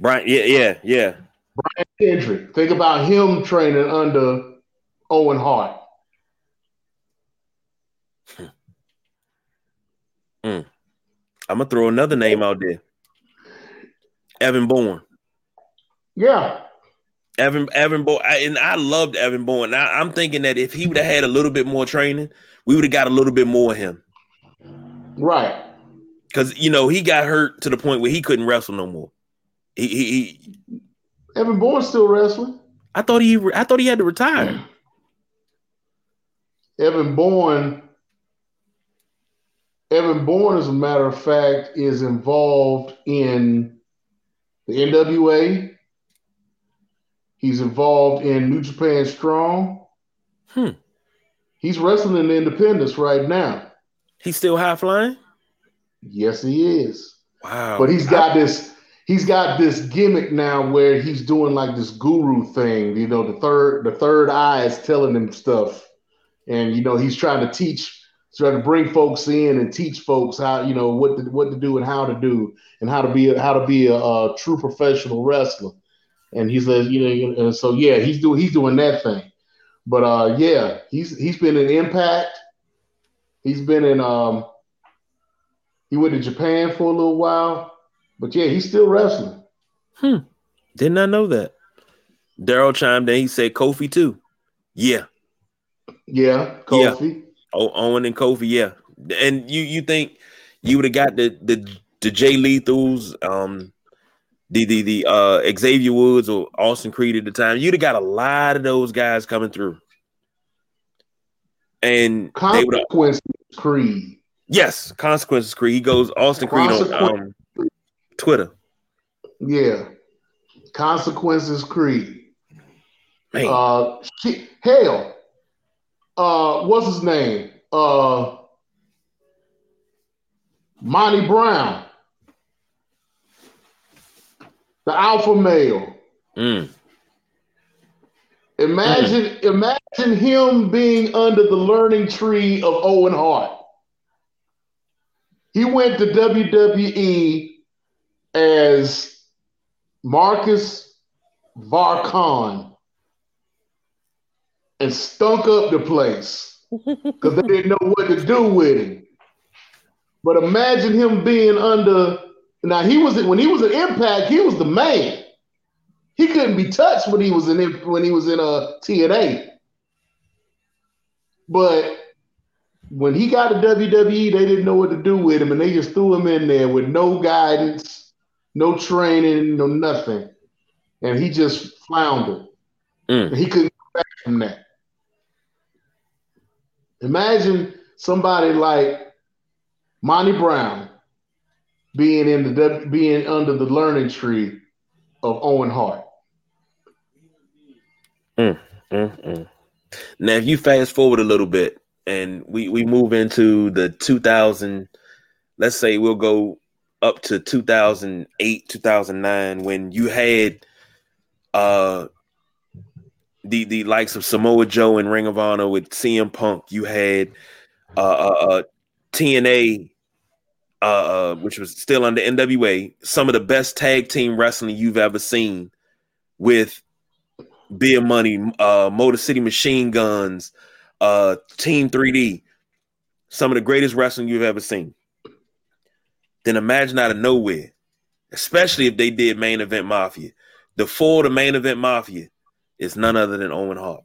Brian, yeah, yeah, yeah. Brian Kendrick. Think about him training under Owen Hart. I'm gonna throw another name out there. Evan Bourne. Yeah, Evan Evan Bourne, and I loved Evan Bourne. Now I'm thinking that if he would have had a little bit more training, we would have got a little bit more of him. right. Because you know he got hurt to the point where he couldn't wrestle no more. He, he, he Evan Bourne's still wrestling. I thought he I thought he had to retire. Evan Bourne, Evan Bourne, as a matter of fact, is involved in the NWA. He's involved in New Japan Strong. Hmm. He's wrestling in the Independence right now. He's still high flying. Yes, he is. Wow. But he's got this. He's got this gimmick now where he's doing like this guru thing. You know, the third the third eye is telling him stuff, and you know he's trying to teach, trying to bring folks in and teach folks how you know what to what to do and how to do and how to be a, how to be a, a true professional wrestler. And he says, you know, and so yeah, he's doing he's doing that thing. But uh, yeah, he's he's been in Impact. He's been in um. He went to Japan for a little while, but yeah, he's still wrestling. Hmm. Did not know that. Daryl chimed in. He said Kofi too. Yeah. Yeah, Kofi. O- Owen and Kofi. Yeah. And you you think you would have got the the the Jay Lethals, um, the the the uh Xavier Woods or Austin Creed at the time. You'd have got a lot of those guys coming through. And they would have Creed. yes, consequences Creed. He goes Austin Creed on um, Twitter. Yeah. Consequences Creed. Man, Uh shit, hell. Uh what's his name? Uh Monty Brown. The alpha male. mm, Imagine, imagine him being under the learning tree of Owen Hart. He went to WWE as Marcus Cor Von and stunk up the place because they didn't know what to do with him. But imagine him being under. Now he was when he was at Impact, he was the man. he couldn't be touched when he was in when he was in a uh, TNA. But when he got to WWE, they didn't know what to do with him, and they just threw him in there with no guidance, no training, no nothing, and he just floundered. Mm. He couldn't come back from that. Imagine somebody like Monty Brown being in the being under the learning tree of Owen Hart. Mm, mm, mm. Now, if you fast forward a little bit and we we move into the 2000, let's say we'll go up to 2008, 2009, when you had uh the the likes of Samoa Joe and Ring of Honor with CM Punk. You had uh, uh, uh TNA, uh, uh, which was still under NWA. Some of the best tag team wrestling you've ever seen with Beer Money, uh, Motor City Machine Guns, Team 3D. Some of the greatest wrestling you've ever seen. Then imagine out of nowhere, especially if they did main event mafia. The four the main event mafia is none other than Owen Hart.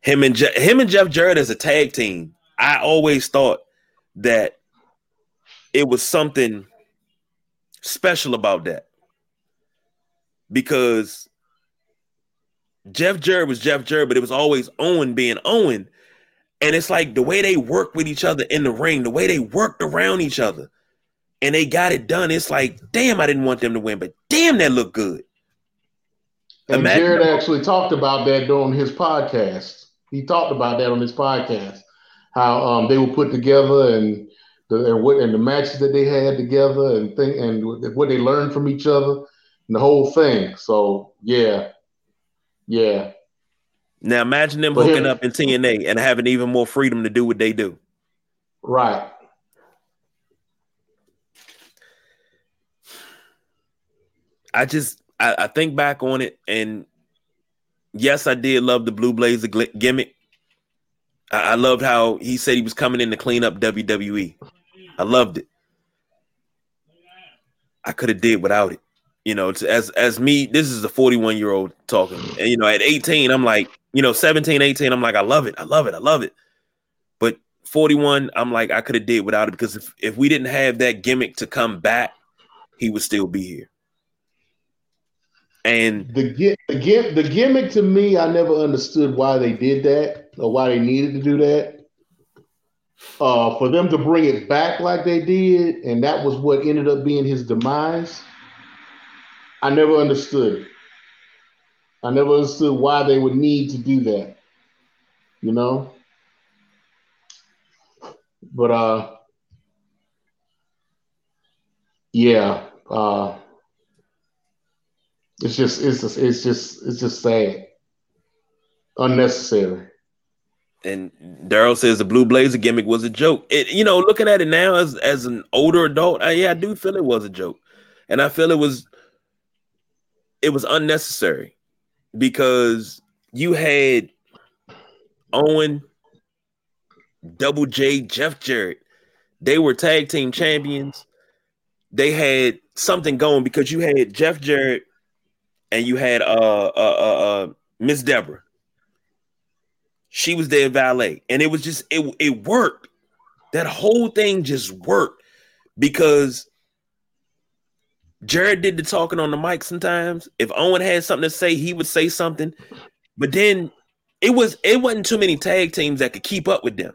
Him and Je- him and Jeff Jarrett as a tag team. I always thought that it was something special about that because Jeff Jarrett was Jeff Jarrett, but it was always Owen being Owen. And it's like the way they worked with each other in the ring, the way they worked around each other, and they got it done. It's like, damn, I didn't want them to win, but damn, that looked good. And Imagine Jarrett actually talked about that during his podcast. He talked about that on his podcast, how um, they were put together and the and what and the matches that they had together and thing and what they learned from each other and the whole thing. So yeah, yeah. Now imagine them hooking up in TNA and having even more freedom to do what they do. Right. I just I, I, think back on it, and yes, I did love the Blue Blazer gimmick. I, I loved how he said he was coming in to clean up WWE. I loved it. I could have did without it. You know, as as me, this is a 41 year old talking. And you know, at 18, I'm like, you know, 17, 18, I'm like, I love it, I love it, I love it. But 41, I'm like, I could have did without it because if, if we didn't have that gimmick to come back, he would still be here. And the the, the gimmick to me, I never understood why they did that or why they needed to do that. Uh, for them to bring it back like they did, and that was what ended up being his demise. I never understood. I never understood why they would need to do that. You know? But uh yeah, uh it's just it's just it's just it's just sad. Unnecessary. And Daryl says the Blue Blazer gimmick was a joke. It, you know, looking at it now as as an older adult, I, yeah, I do feel it was a joke, and I feel it was it was unnecessary because you had Owen, Double J, Jeff Jarrett. They were tag team champions. They had something going because you had Jeff Jarrett and you had uh uh uh, uh Miss Debra. She was their valet, and it was just it it worked. That whole thing just worked because Jarrett did the talking on the mic sometimes. If Owen had something to say, he would say something. But then it was it wasn't too many tag teams that could keep up with them.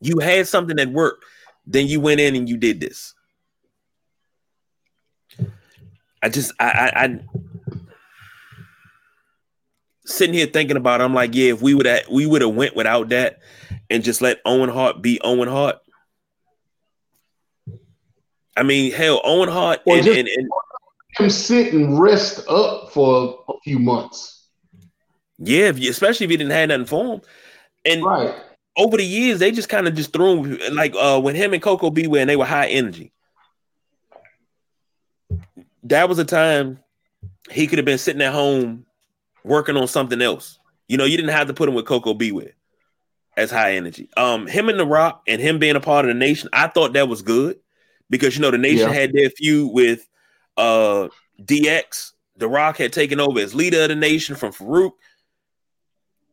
You had something that worked, then you went in and you did this. I just I I, I sitting here thinking about it, I'm like, yeah, if we would have we would have went without that and just let Owen Hart be Owen Hart, I mean, hell, Owen Hart and, just and, and him sit and rest up for a few months. Yeah, if you, especially if you didn't have nothing for him. And right. over the years, they just kind of just threw him like uh, when him and Koko B were and they were high energy. That was a time he could have been sitting at home working on something else. You know, you didn't have to put him with Koko B with as high energy. Um, him and The Rock and him being a part of the nation, I thought that was good because you know the nation yeah. had their feud with uh DX The Rock had taken over as leader of the nation from Faarooq.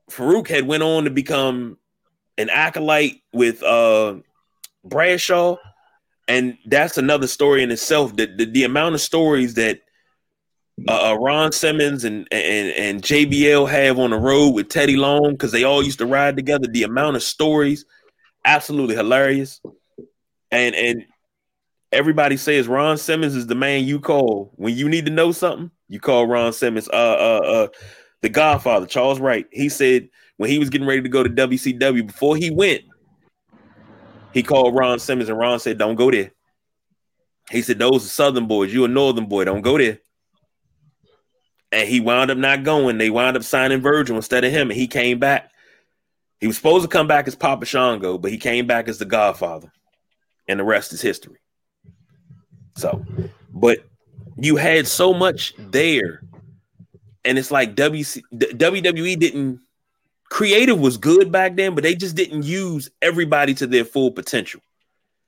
Faarooq had went on to become an acolyte with uh Bradshaw, and that's another story in itself. That the, the, amount of stories that uh, uh Ron Simmons and, and and JBL have on the road with Teddy Long because they all used to ride together. The amount of stories, absolutely hilarious, and and everybody says Ron Simmons is the man you call when you need to know something. You call Ron Simmons. Uh, uh, uh, the Godfather, Charles Wright. He said when he was getting ready to go to WCW before he went, he called Ron Simmons, and Ron said, "Don't go there." He said, "Those are Southern boys. You a Northern boy. Don't go there." And he wound up not going. They wound up signing Virgil instead of him, and he came back. He was supposed to come back as Papa Shango, but he came back as the Godfather, and the rest is history. So, but you had so much there, and it's like WC, WWE didn't creative was good back then, but they just didn't use everybody to their full potential.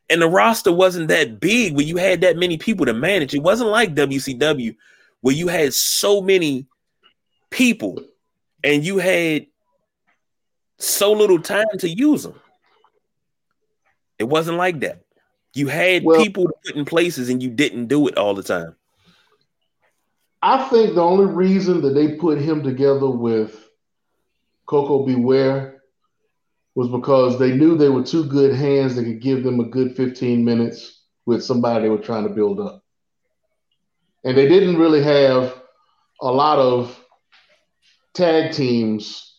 And the roster wasn't that big where you had that many people to manage. It wasn't like WCW where you had so many people and you had so little time to use them. It wasn't like that. You had well, people put in places and you didn't do it all the time. I think the only reason that they put him together with Koko B. Ware was because they knew they were two good hands that could give them a good 15 minutes with somebody they were trying to build up. And they didn't really have a lot of tag teams,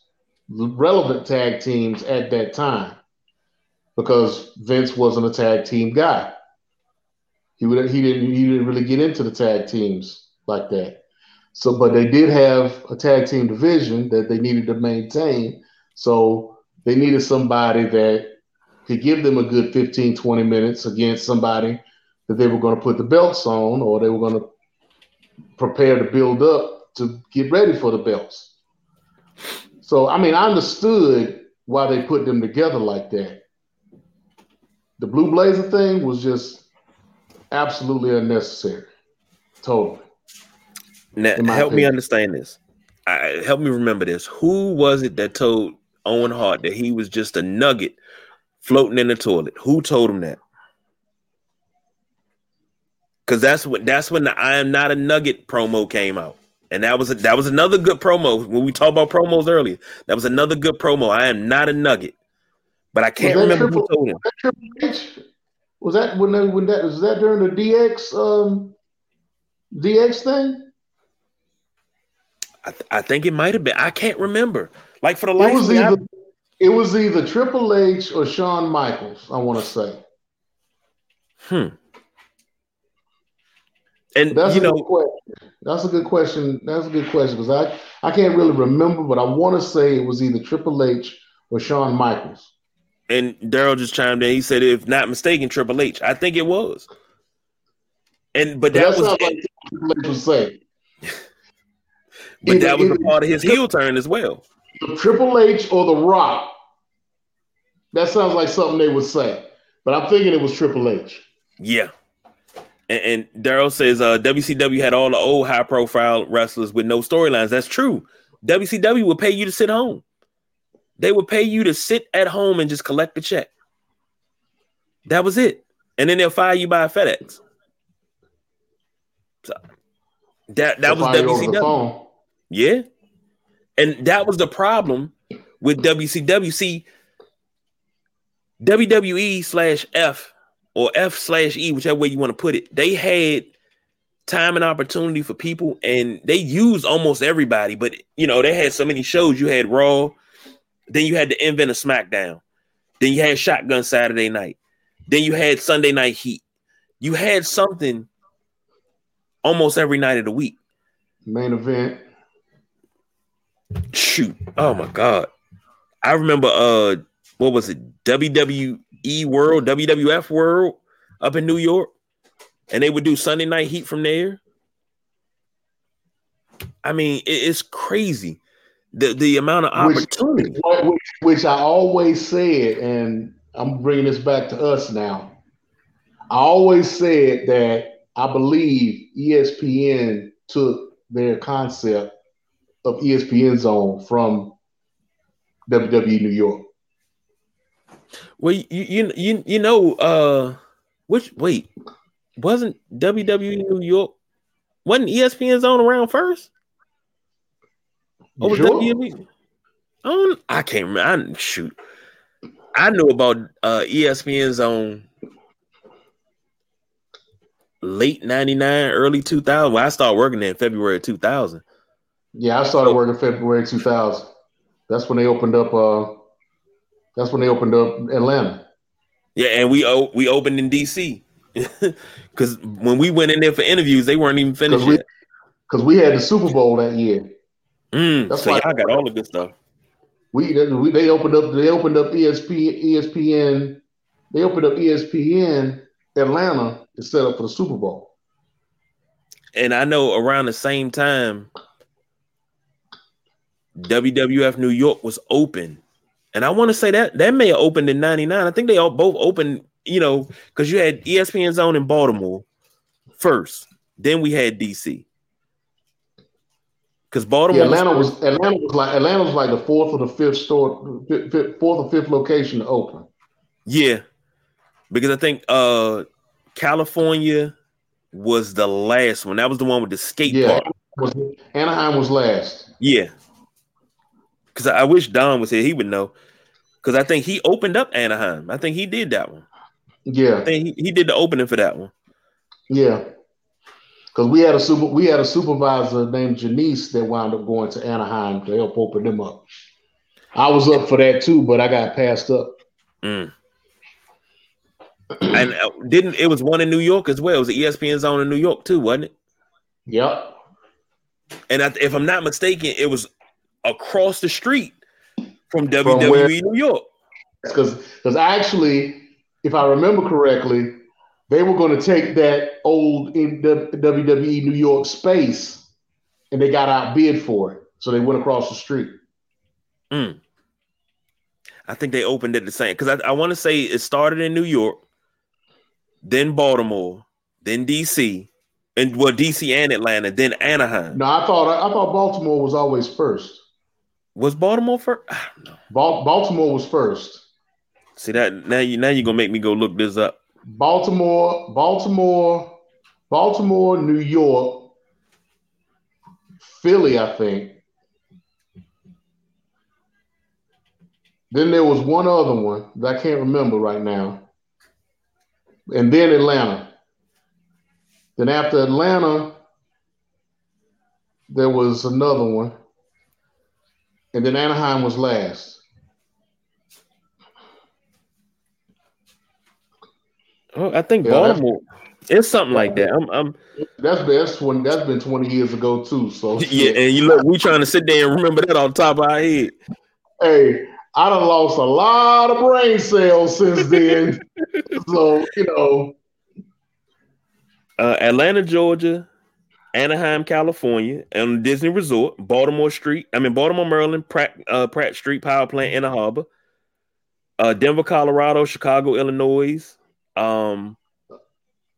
relevant tag teams at that time because Vince wasn't a tag team guy. He would he didn't he didn't really get into the tag teams like that. So, but they did have a tag team division that they needed to maintain. So they needed somebody that could give them a good 15, 20 minutes against somebody that they were going to put the belts on or they were going to prepare to build up to get ready for the belts. So, I mean, I understood why they put them together like that. The Blue Blazer thing was just absolutely unnecessary. Totally. Now, help opinion. me understand this. I, help me remember this. Who was it that told Owen Hart that he was just a nugget floating in the toilet? Who told him that? Because that's what that's when the "I am not a nugget" promo came out, and that was a, that was another good promo. When we talked about promos earlier, that was another good promo. I am not a nugget, but I can't remember triple, who told him. Was that when that, when that was that during the DX um DX thing? I, th- I think it might have been. I can't remember. Like for the life it was either I... it was either Triple H or Shawn Michaels. I want to say. Hmm. And that's you know, question. that's a good question. That's a good question because I I can't really remember, but I want to say it was either Triple H or Shawn Michaels. And Daryl just chimed in. He said, "If not mistaken, Triple H. I think it was. And but, but that was not like Triple H was saying. But either, that was a part of his heel turn as well. Triple H or The Rock. That sounds like something they would say. But I'm thinking it was Triple H. Yeah. And, and Daryl says uh, WCW had all the old high profile wrestlers with no storylines. That's true. WCW would pay you to sit home. They would pay you to sit at home and just collect the check. That was it. And then they'll fire you by FedEx. So that that they'll was WCW. Yeah. And that was the problem with WCW. See, WWE slash F or F slash E, whichever way you want to put it, they had time and opportunity for people and they used almost everybody. But, you know, they had so many shows. You had Raw, then you had the invent of SmackDown, then you had Shotgun Saturday night, then you had Sunday Night Heat. You had something almost every night of the week. Main event. Shoot. Oh my god. I remember uh what was it? WWE World, WWF World up in New York. And they would do Sunday night heat from there. I mean, it's crazy. The the amount of opportunity. Which, which, which I always said, and I'm bringing this back to us now. I always said that I believe ESPN took their concept of ESPN Zone from WWE New York. Well, you you you, you know, uh, which wait, wasn't WWE New York? Wasn't ESPN Zone around first? You sure? WWE? Um, I can't remember. I, shoot, I knew about uh, ESPN Zone late '99, early 2000. Well, I started working there in February 2000. Yeah, I started working February 2000. That's when they opened up. Uh, that's when they opened up Atlanta. Yeah, and we we opened in DC because when we went in there for interviews, they weren't even finished Cause we, yet. Because we had the Super Bowl that year. Mm, That's so why y'all got all the good stuff. We, we they opened up they opened up ESP, ESPN they opened up ESPN Atlanta to set up for the Super Bowl. And I know around the same time WWF New York was open. And I want to say that that may have opened in 99. I think they all both opened, you know, because you had ESPN Zone in Baltimore first. Then we had DC. Because Baltimore, yeah, Atlanta was, was, Atlanta was like Atlanta was like the fourth or the fifth store, fifth, fourth or fifth location to open. Yeah, because I think uh California was the last one. That was the one with the skate yeah, park. Was, Anaheim was last. Yeah, because I wish Don was here. He would know. Because I think he opened up Anaheim. I think he did that one. Yeah, I think he, he did the opening for that one. Yeah, because we had a super we had a supervisor named Janice that wound up going to Anaheim to help open them up. I was up for that too, but I got passed up. Mm. and uh, didn't it was one in New York as well? It was the ESPN zone in New York too, wasn't it? Yep. And I, if I'm not mistaken, it was across the street from, from WWE where, New York. Because because actually, if I remember correctly, they were going to take that old WWE New York space and they got outbid for it. So they went across the street. Mm. I think they opened it the same because I, I want to say it started in New York, then Baltimore, then DC, and well, DC and Atlanta, then Anaheim. No, I thought I thought Baltimore was always first. Was Baltimore first? Baltimore was first. See that now you now you're gonna make me go look this up. Baltimore, Baltimore, Baltimore, New York, Philly, I think. Then there was one other one that I can't remember right now. And then Atlanta. Then after Atlanta, there was another one. And then Anaheim was last. Oh, I think yeah, Baltimore. It's something like that. I'm, I'm that's that's when that's been 20 years ago too. So yeah, and you look, we trying to sit there and remember that on top of our head. Hey, I done lost a lot of brain cells since then. so you know, uh, Atlanta, Georgia, Anaheim, California, and Disney Resort, Baltimore Street. I mean Baltimore, Maryland, Pratt, uh, Pratt Street Power Plant in the harbor. Uh, Denver, Colorado, Chicago, Illinois, um,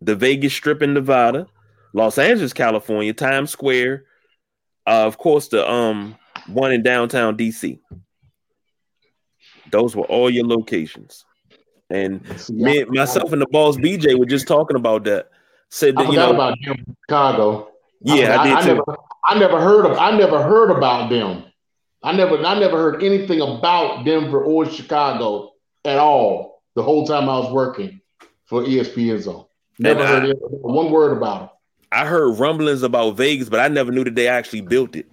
the Vegas Strip in Nevada, Los Angeles, California, Times Square, uh, of course, the um one in downtown DC. Those were all your locations. And me, myself and the boss BJ were just talking about that. Said that I you know about Chicago. Yeah, I, I did I, too. Never, I never heard of I never heard about them. I never I never heard anything about Denver or Chicago at all the whole time I was working for ESPN Zone. Never and heard I, one word about it. I heard rumblings about Vegas, but I never knew that they actually built it.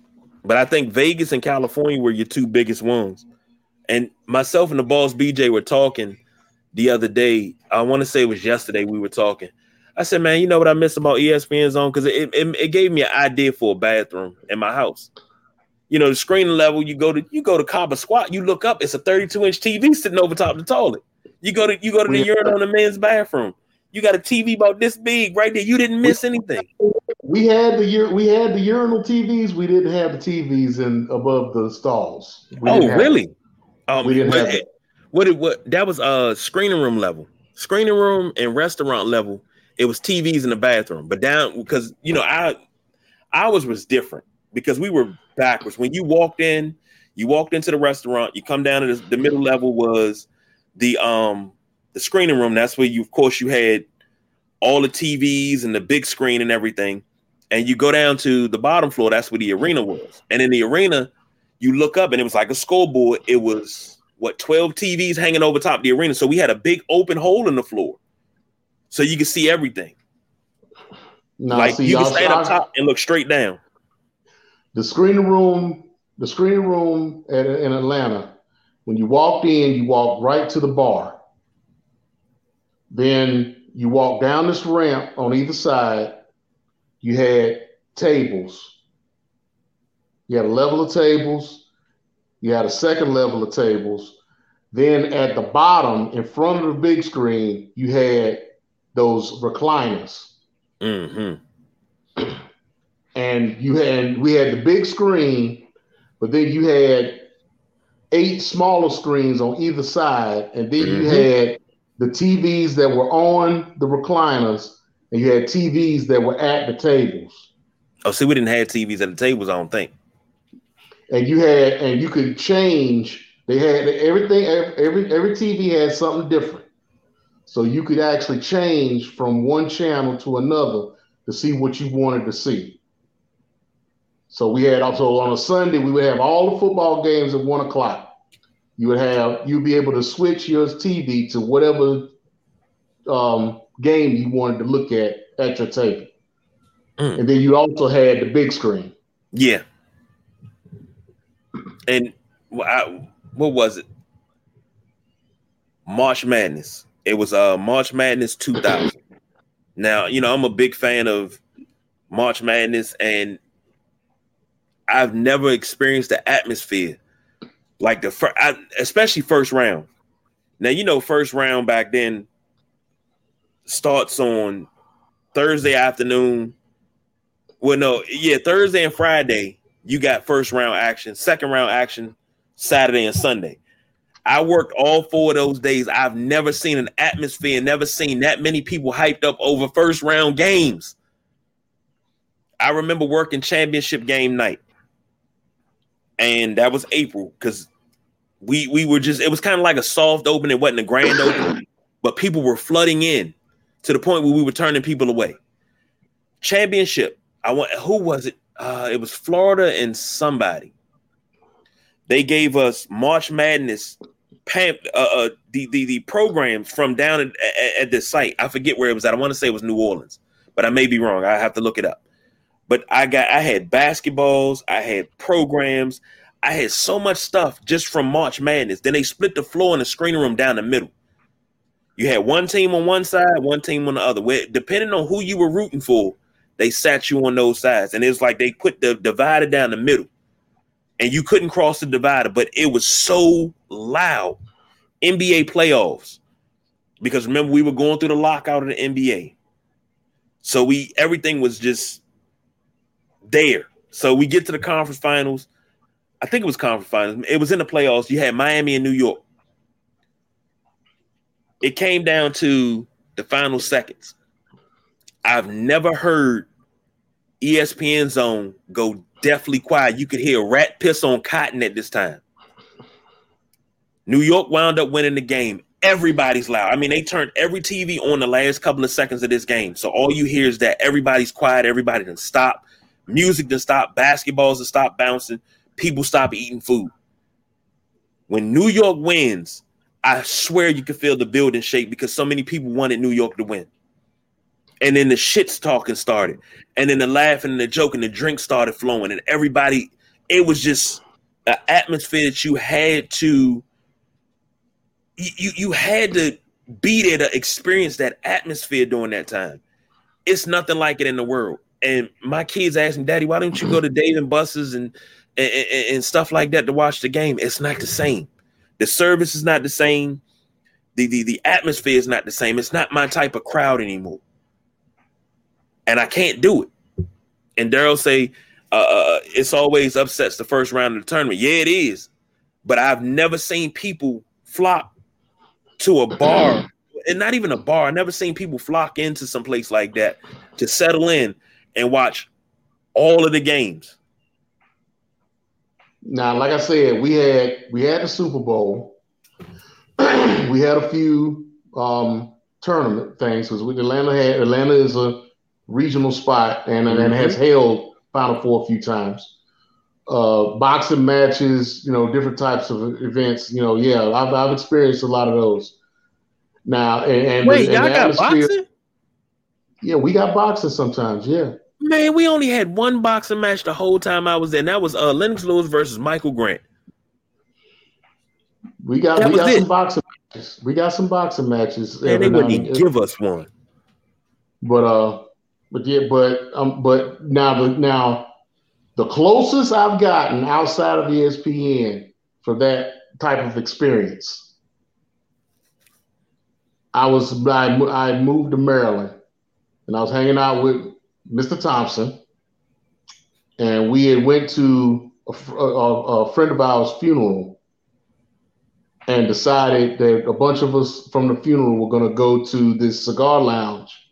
But I think Vegas and California were your two biggest ones. And myself and the boss BJ were talking the other day. I want to say it was yesterday we were talking. I said, man, you know what I miss about ESPN Zone? Because it, it, it gave me an idea for a bathroom in my house. You know, the screen level, you go to you go to Cobra Squat, you look up, it's a 32 inch TV sitting over top of the toilet. You go to you go to the urinal in the men's bathroom. You got a TV about this big right there. You didn't miss anything. We had the we had the urinal TVs. We didn't have the TVs in above the stalls. We oh, really? Um, we didn't have. It, what it what that was uh screening room level, screening room and restaurant level. It was TVs in the bathroom, but down because you know I ours was different because we were backwards. When you walked in, you walked into the restaurant, you come down to the, the middle level was the um the screening room. That's where you, of course, you had all the TVs and the big screen and everything. And you go down to the bottom floor, that's where the arena was. And in the arena, you look up and it was like a scoreboard. It was what 12 TVs hanging over top the arena. So we had a big open hole in the floor. So you can see everything. Like see, you can stand up top and look straight down. The screen room, the screen room at, in Atlanta, when you walked in, you walked right to the bar. Then you walk down this ramp on either side. You had tables. You had a level of tables. You had a second level of tables. Then at the bottom, in front of the big screen, you had those recliners. Mm-hmm. And you had we had the big screen, but then you had eight smaller screens on either side, and then mm-hmm. you had the TVs that were on the recliners, and you had TVs that were at the tables. Oh, see, we didn't have TVs at the tables. I don't think. And you had, and you could change. They had everything. Every every TV had something different, so you could actually change from one channel to another to see what you wanted to see. So we had also on a Sunday we would have all the football games at one o'clock you would have you'd be able to switch your TV to whatever um, game you wanted to look at at your table, mm. and then you also had the big screen. Yeah, and I, what was it? March Madness. It was uh March Madness 2000. now you know I'm a big fan of March Madness, and I've never experienced the atmosphere like the first, especially first round. Now you know first round back then starts on Thursday afternoon. Well, no, yeah, Thursday and Friday you got first round action, second round action Saturday and Sunday. I worked all four of those days. I've never seen an atmosphere, never seen that many people hyped up over first round games. I remember working championship game night and that was April because we we were just it was kind of like a soft open. It wasn't a grand open, but people were flooding in to the point where we were turning people away. Championship. I want who was it? Uh, it was Florida and somebody. They gave us March Madness pam- uh, uh, the, the the programs from down at, at, at this site. I forget where it was at. I want to say it was New Orleans, but I may be wrong. I have to look it up. But I got I had basketballs, I had programs, I had so much stuff just from March Madness. Then they split the floor in the screening room down the middle. You had one team on one side, one team on the other. Where depending on who you were rooting for, they sat you on those sides. And it's like they put the divider down the middle. And you couldn't cross the divider, but it was so loud. NBA playoffs. Because remember, we were going through the lockout of the NBA. So we everything was just there. So we get to the conference finals. I think it was conference finals. It was in the playoffs. You had Miami and New York. It came down to the final seconds. I've never heard ESPN zone go deathly quiet. You could hear rat piss on cotton at this time. New York wound up winning the game. Everybody's loud. I mean, they turned every TV on the last couple of seconds of this game. So all you hear is that everybody's quiet. Everybody didn't stop. Music to stop, basketballs to stop bouncing, people stop eating food. When New York wins, I swear you can feel the building shake because so many people wanted New York to win. And then the shits talking started, and then the laughing and the joking, and the drink started flowing, and everybody, it was just an atmosphere that you had to, you you had to be there to experience that atmosphere during that time. It's nothing like it in the world and my kids ask me, Daddy, why don't you go to mm-hmm. Dave and Buster's and, and, and stuff like that to watch the game? It's not the same. The service is not the same. The, the the atmosphere is not the same. It's not my type of crowd anymore, and I can't do it. And Daryl say, uh, uh, "It's always upsets the first round of the tournament." Yeah, it is, but I've never seen people flock to a bar, and not even a bar. I've never seen people flock into some place like that to settle in and watch all of the games. Now, like I said, we had we had the Super Bowl. we had a few um, tournament things because Atlanta had Atlanta is a regional spot and, mm-hmm. and has held Final Four a few times. Uh, boxing matches, you know, different types of events. You know, yeah, I've, I've experienced a lot of those. Now, and, and wait, and y'all got boxing? Yeah, we got boxing sometimes. Yeah. Man, we only had one boxing match the whole time I was there. And that was uh, Lennox Lewis versus Michael Grant. We got that we got it. some boxing matches. We got some boxing matches. And they wouldn't even give us one. But uh, but yeah, but um, but now the now the closest I've gotten outside of ESPN for that type of experience, I was I, I moved to Maryland, and I was hanging out with Mr. Thompson, and we had went to a, a, a friend of ours' funeral, and decided that a bunch of us from the funeral were going to go to this cigar lounge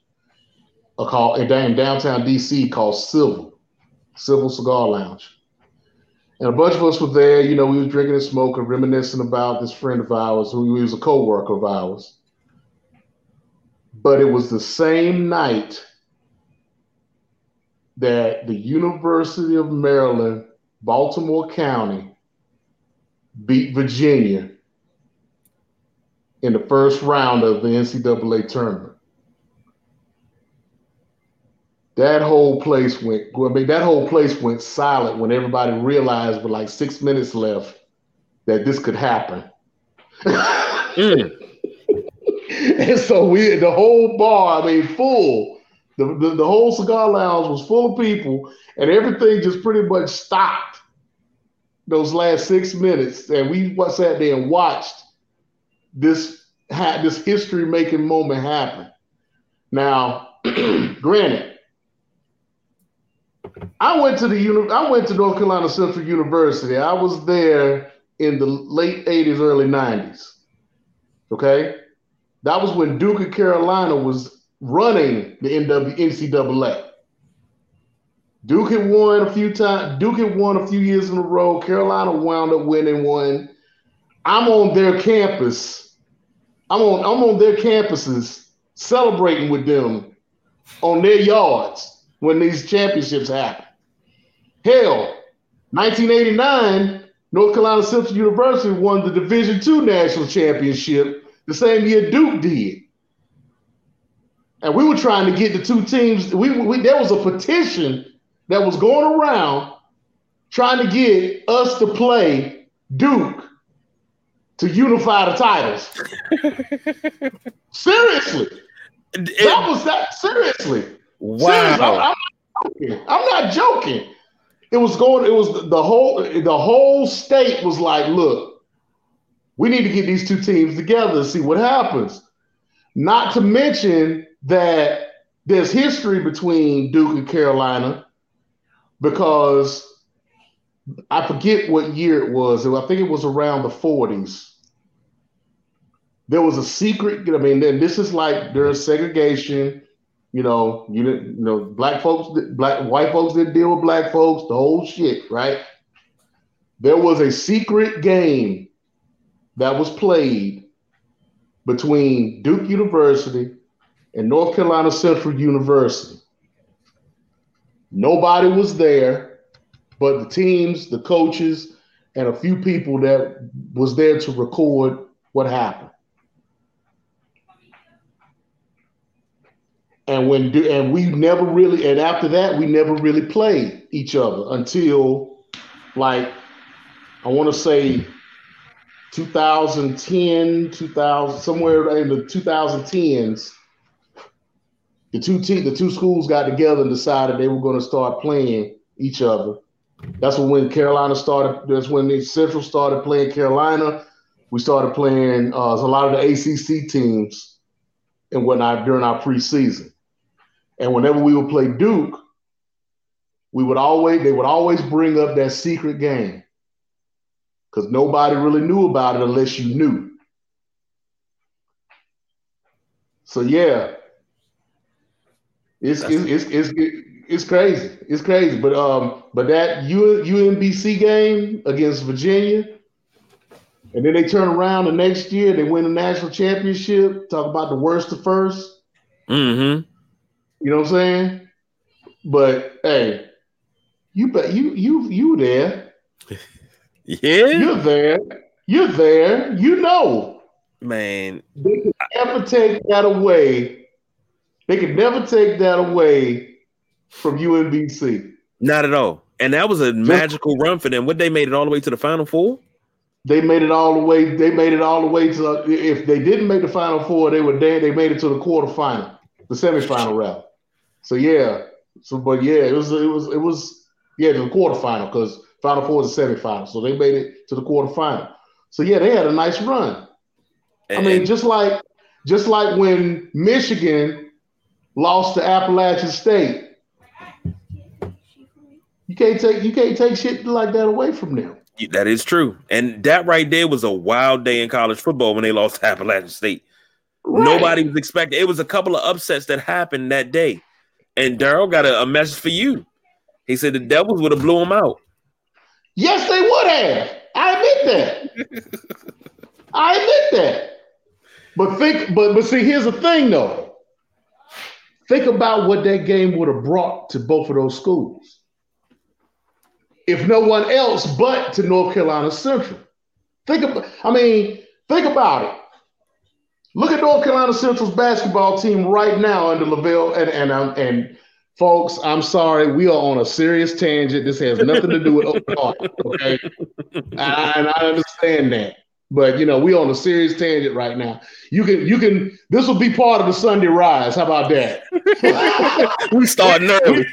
a call in downtown DC called Civil, Civil Cigar Lounge. And a bunch of us were there. You know, we were drinking and smoking, reminiscing about this friend of ours who was a co-worker of ours. But it was the same night that the University of Maryland, Baltimore County, beat Virginia in the first round of the NCAA tournament. That whole place went. I mean, that whole place went silent when everybody realized, with like six minutes left, that this could happen. mm. and so we, the whole bar, I mean, full. The, the, the whole cigar lounge was full of people, and everything just pretty much stopped those last six minutes. And we sat there and watched this had this history making moment happen. Now, granted, I went to the uni- I went to North Carolina Central University. I was there in the late 80s, early 90s. Okay? That was when Duke of Carolina was running the NW- NCAA. Duke had won a few times. Duke had won a few years in a row. Carolina wound up winning one. I'm on their campus. I'm on I'm on their campuses celebrating with them on their yards when these championships happen. Hell, 1989, North Carolina Central University won the Division II national championship the same year Duke did. And we were trying to get the two teams. We, we there was a petition that was going around trying to get us to play Duke to unify the titles. seriously, it, that was that seriously. Wow. I'm, I'm, not joking. I'm not joking. It was going, it was the whole the whole state was like, look, we need to get these two teams together to see what happens. Not to mention that there's history between Duke and Carolina because I forget what year it was. I think it was around the 40s. There was a secret, I mean, then this is like during segregation you know, you didn't, you know, black folks, black white folks didn't deal with black folks, the whole shit, right? There was a secret game that was played between Duke University and North Carolina Central University. Nobody was there, but the teams, the coaches, and a few people that was there to record what happened. And when and we never really and after that we never really played each other until like I want to say 2010, 2000 somewhere in the 2010s. The two te- the two schools got together and decided they were going to start playing each other. That's when Carolina started. That's when Central started playing Carolina. We started playing uh, a lot of the ACC teams and whatnot during our preseason. And whenever we would play Duke, we would always they would always bring up that secret game because nobody really knew about it unless you knew. So yeah, It's it's, it's it's it's crazy. It's crazy. But um, but that U, UMBC game against Virginia, and then they turn around the next year, they win the national championship. Talk about the worst to 1st Mm-hmm. You know what I'm saying? But hey, you bet you you you there. Yeah. You're there. You're there. You know. Man. They could never take that away. They could never take that away from UNBC. Not at all. And that was a magical run for them. What they made it all the way to the final four? They made it all the way. They made it all the way to. If they didn't make the final four, they were there. They made it to the quarterfinal, the semifinal round. So yeah. So but yeah, it was it was it was yeah the quarterfinal because final four is a semifinal. So they made it to the quarterfinal. So yeah, they had a nice run. I mean, just like just like when Michigan lost to Appalachian State, you can't take you can't take shit like that away from them. That is true. And that right there was a wild day in college football when they lost to Appalachian State. Right. Nobody was expecting. It was a couple of upsets that happened that day. And Daryl got a, a, message for you. He said the Devils would have blew him out. Yes, they would have. I admit that. I admit that. But think, but but see, here's the thing though. Think about what that game would have brought to both of those schools if no one else but to North Carolina Central. Think about, I mean, think about it. Look at North Carolina Central's basketball team right now under LeVelle and and um, and folks. I'm sorry, we are on a serious tangent. This has nothing to do with Owen Hart, okay? and I, and I understand that, but you know, we're on a serious tangent right now. You can you can. This will be part of the Sunday rise. How about that? we starting early.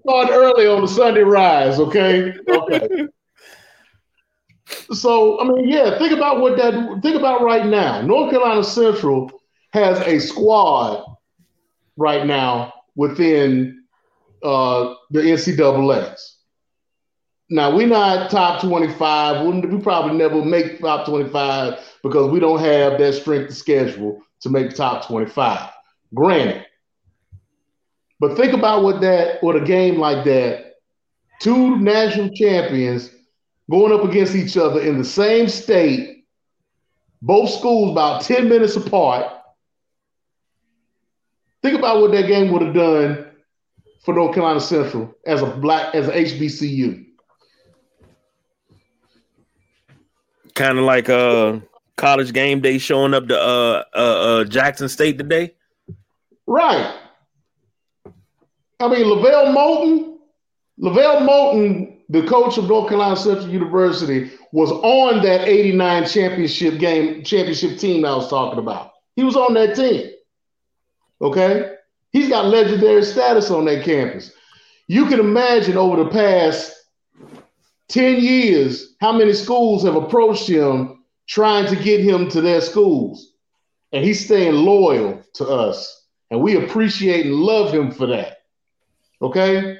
Start early on the Sunday rise, okay? Okay. So I mean, yeah, think about what that think about right now. North Carolina Central has a squad right now within uh, the NCAA's. Now we're not top 25. We probably never make top 25 because we don't have that strength of schedule to make top 25. Granted, but think about what that, what a game like that, two national champions going up against each other in the same state, both schools about 10 minutes apart. Think about what that game would have done for North Carolina Central as a black as a HBCU. Kind of like uh college game day showing up to uh, uh, uh Jackson State today. Right. I mean, LeVelle Moton, LeVelle Moton, the coach of North Carolina Central University, was on that 89 championship game, championship team I was talking about. He was on that team. Okay? He's got legendary status on that campus. You can imagine over the past 10 years how many schools have approached him trying to get him to their schools. And he's staying loyal to us. And we appreciate and love him for that. Okay.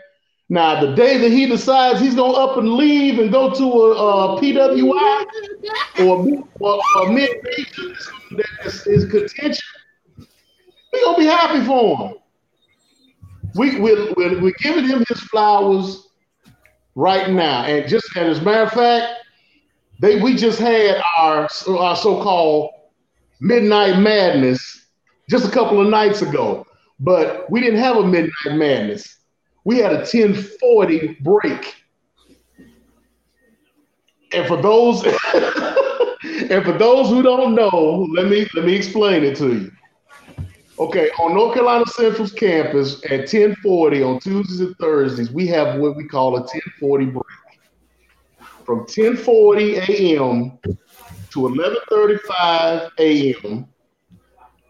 Now, the day that he decides he's gonna up and leave and go to a, a PWI or, or, or mid region that is, is contention, we're gonna be happy for him. We, we're, we're, we're giving him his flowers right now. And just and as a matter of fact, they we just had our, our so-called midnight madness just a couple of nights ago. But we didn't have a midnight madness we had a 1040 break. And for those and for those who don't know, let me let me explain it to you. Okay, on North Carolina Central's campus at 1040 on Tuesdays and Thursdays, we have what we call a 1040 break. From 1040 a.m. to 1135 a.m.,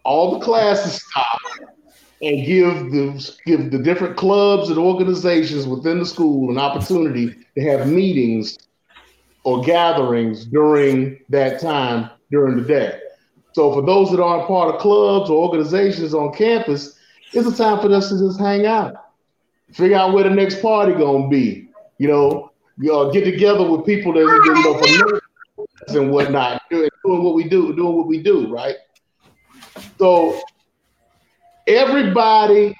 all the classes stop and give the give the different clubs and organizations within the school an opportunity to have meetings or gatherings during that time during the day. So for those that aren't part of clubs or organizations on campus, it's a time for us to just hang out, figure out where the next party gonna be. You know, know, get together with people that you know from and whatnot, doing what we do, doing what we do, right? So everybody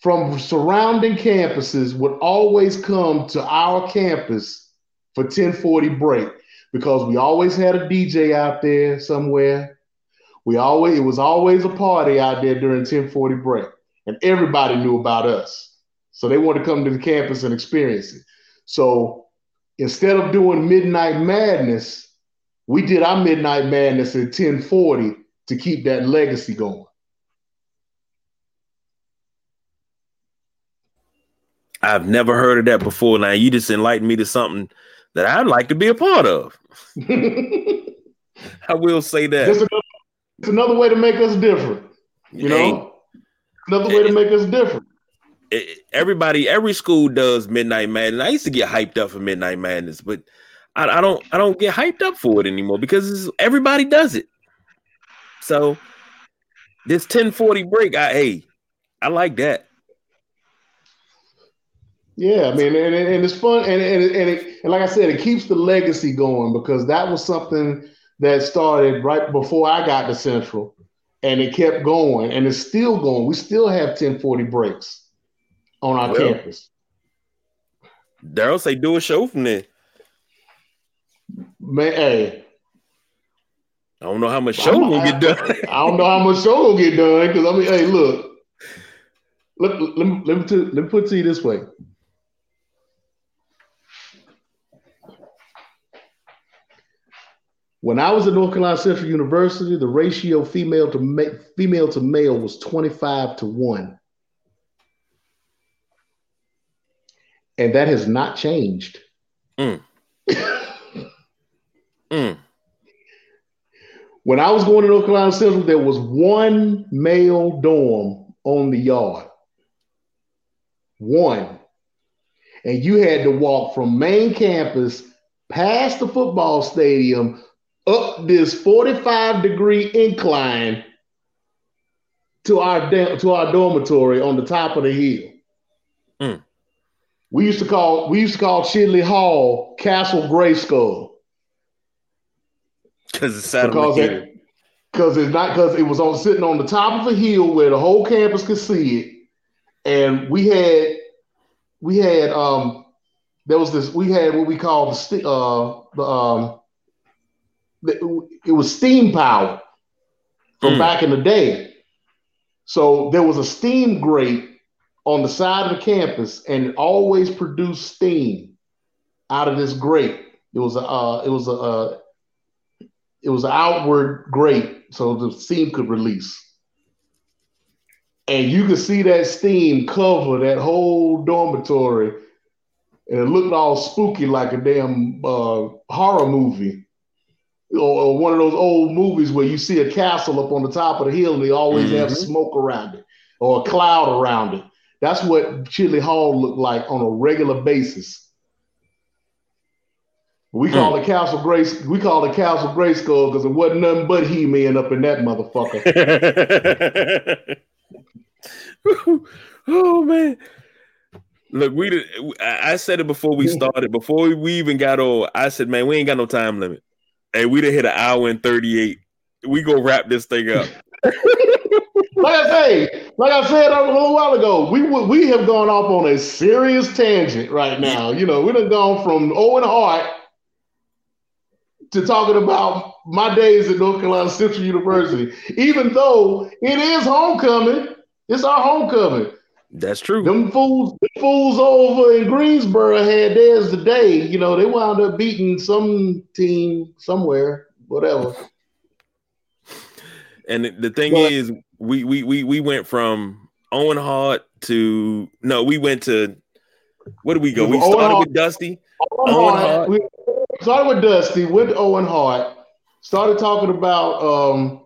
from surrounding campuses would always come to our campus for 1040 break because we always had a DJ out there somewhere. We always it was always a party out there during 1040 break, and everybody knew about us. So they wanted to come to the campus and experience it. So instead of doing midnight madness, we did our midnight madness at 1040 to keep that legacy going. I've never heard of that before. Now you just enlightened me to something that I'd like to be a part of. I will say that. Just another, it's another way to make us different. You know, another way to make us different. Everybody, every school does Midnight Madness. I used to get hyped up for Midnight Madness, but I, I don't, I don't get hyped up for it anymore because everybody does it. So this 1040 break, I hey, I like that. Yeah, I mean, and, and it's fun, and and and, it, and like I said, it keeps the legacy going because that was something that started right before I got to Central, and it kept going, and it's still going. We still have 1040 breaks on our well, campus. Daryl say do a show from there. Man, hey. I don't know how much show will get done. I don't know how much show will get done because I mean, hey, look, let, let, me, let, me, let me put it to you this way. When I was at North Carolina Central University, the ratio female to ma- female to male was 25 to 1. And that has not changed. Mm. mm. When I was going to North Carolina Central, there was one male dorm on the yard. One. And you had to walk from main campus past the football stadium up this 45 degree incline to our to our dormitory on the top of the hill. Mm. We used to call we used to call Chidley Hall Castle Grayskull. Because it's sat because it, because it's not because it was on sitting on the top of a hill where the whole campus could see it, and we had we had um there was this we had what we called the uh the um it was steam power from mm. back in the day. So there was a steam grate on the side of the campus, and it always produced steam out of this grate. It was a uh, it was a uh, it was an outward grate, so the steam could release. And you could see that steam cover that whole dormitory, and it looked all spooky like a damn uh, horror movie or, one of those old movies where you see a castle up on the top of the hill and they always mm-hmm. have smoke around it or a cloud around it. That's what Chidley Hall looked like on a regular basis. We call mm. it Castle Grace. We call it Castle Grayskull because it wasn't nothing but he man up in that motherfucker. oh man! Look, we did. I said it before we started. Before we even got on, I said, "Man, we ain't got no time limit." And we done hit an hour and 38. We go wrap this thing up. like I say, like I said a little while ago, we we have gone off on a serious tangent right now. You know, we done gone from Owen Hart to talking about my days at North Carolina Central University, even though it is homecoming. It's our homecoming. That's true. Them fools, them fools over in Greensboro had theirs today. You know, they wound up beating some team somewhere, whatever. And the thing but, is, we we we we went from Owen Hart to no, we went to where did we go? We Owen started Hart, with Dusty. Owen, Owen Hart. Hart. We started with Dusty, went to Owen Hart, started talking about um,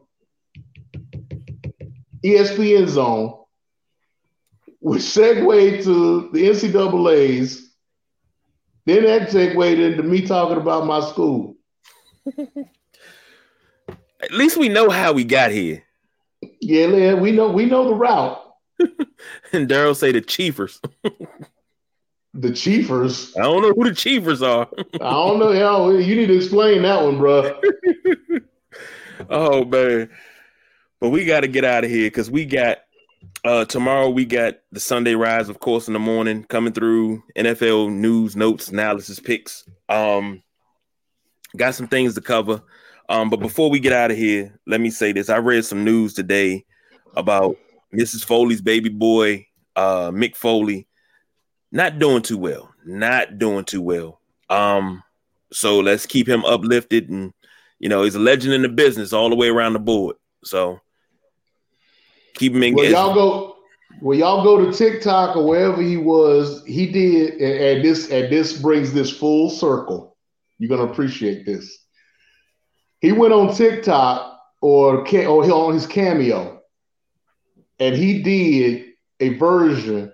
ESPN Zone which segued to the NCAA's. Then that segued into me talking about my school. At least we know how we got here. Yeah, man, we know we know the route. and Daryl say the Chiefers. the Chiefers. I don't know who the Chiefers are. I don't know. Hell, you need to explain that one, bro. oh man, but we got to get out of here because we got Uh, tomorrow we got the Sunday Rise, of course, in the morning coming through. NFL news, notes, analysis, picks. Um, got some things to cover. Um, but before we get out of here, let me say this: I read some news today about Mrs. Foley's baby boy, uh, Mick Foley, not doing too well. Not doing too well. Um, so let's keep him uplifted, and you know he's a legend in the business all the way around the board. So keep him engaged. Well, y'all go. Well, y'all go to TikTok or wherever he was. He did, and this and this brings this full circle. You're gonna appreciate this. He went on TikTok or or on his cameo, and he did a version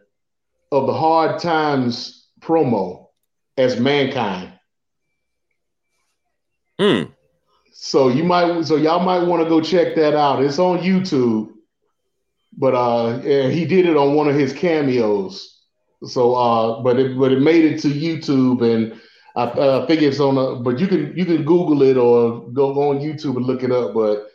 of the Hard Times promo as Mankind. Hmm. So you might, so y'all might want to go check that out. It's on YouTube but uh, he did it on one of his cameos. So, uh, but it but it made it to YouTube, and I, I think it's on. A, but you can you can Google it or go on YouTube and look it up. But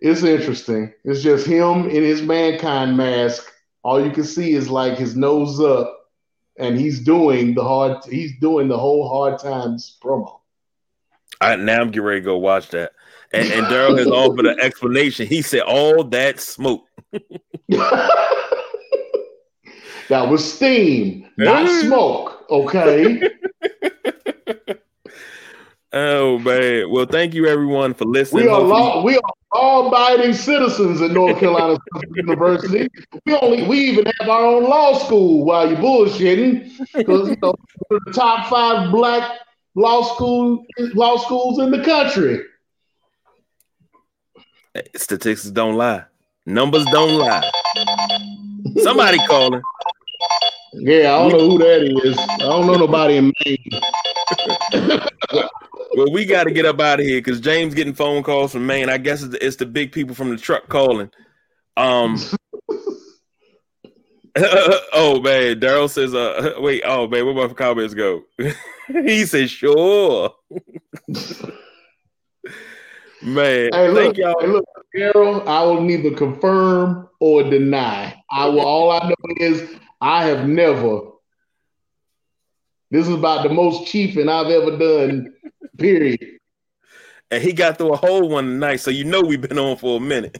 it's interesting. It's just him in his mankind mask. All you can see is like his nose up, and he's doing the hard. He's doing the whole hard times promo. I now I'm getting ready to go watch that. And, and Daryl has offered an explanation. He said, "All that smoke." that was steam, not smoke. Okay. oh man. Well, thank you everyone for listening. We are law, we are law-abiding citizens at North Carolina University. We only we even have our own law school while you're bullshitting. Because you know the top five black law school law schools in the country. Statistics don't lie. Numbers don't lie. Somebody calling. Yeah, I don't know who that is. I don't know nobody in Maine. well, we got to get up out of here because James getting phone calls from Maine. I guess it's the, it's the big people from the truck calling. Um. oh man, Daryl says, "Uh, wait, oh man, where my comments go?" he says, "Sure." man, hey, look, y'all. Hey, look, I will neither confirm or deny. I will. All I know is I have never. This is about the most chiefing I've ever done. Period. And he got through a whole one tonight, so you know we've been on for a minute.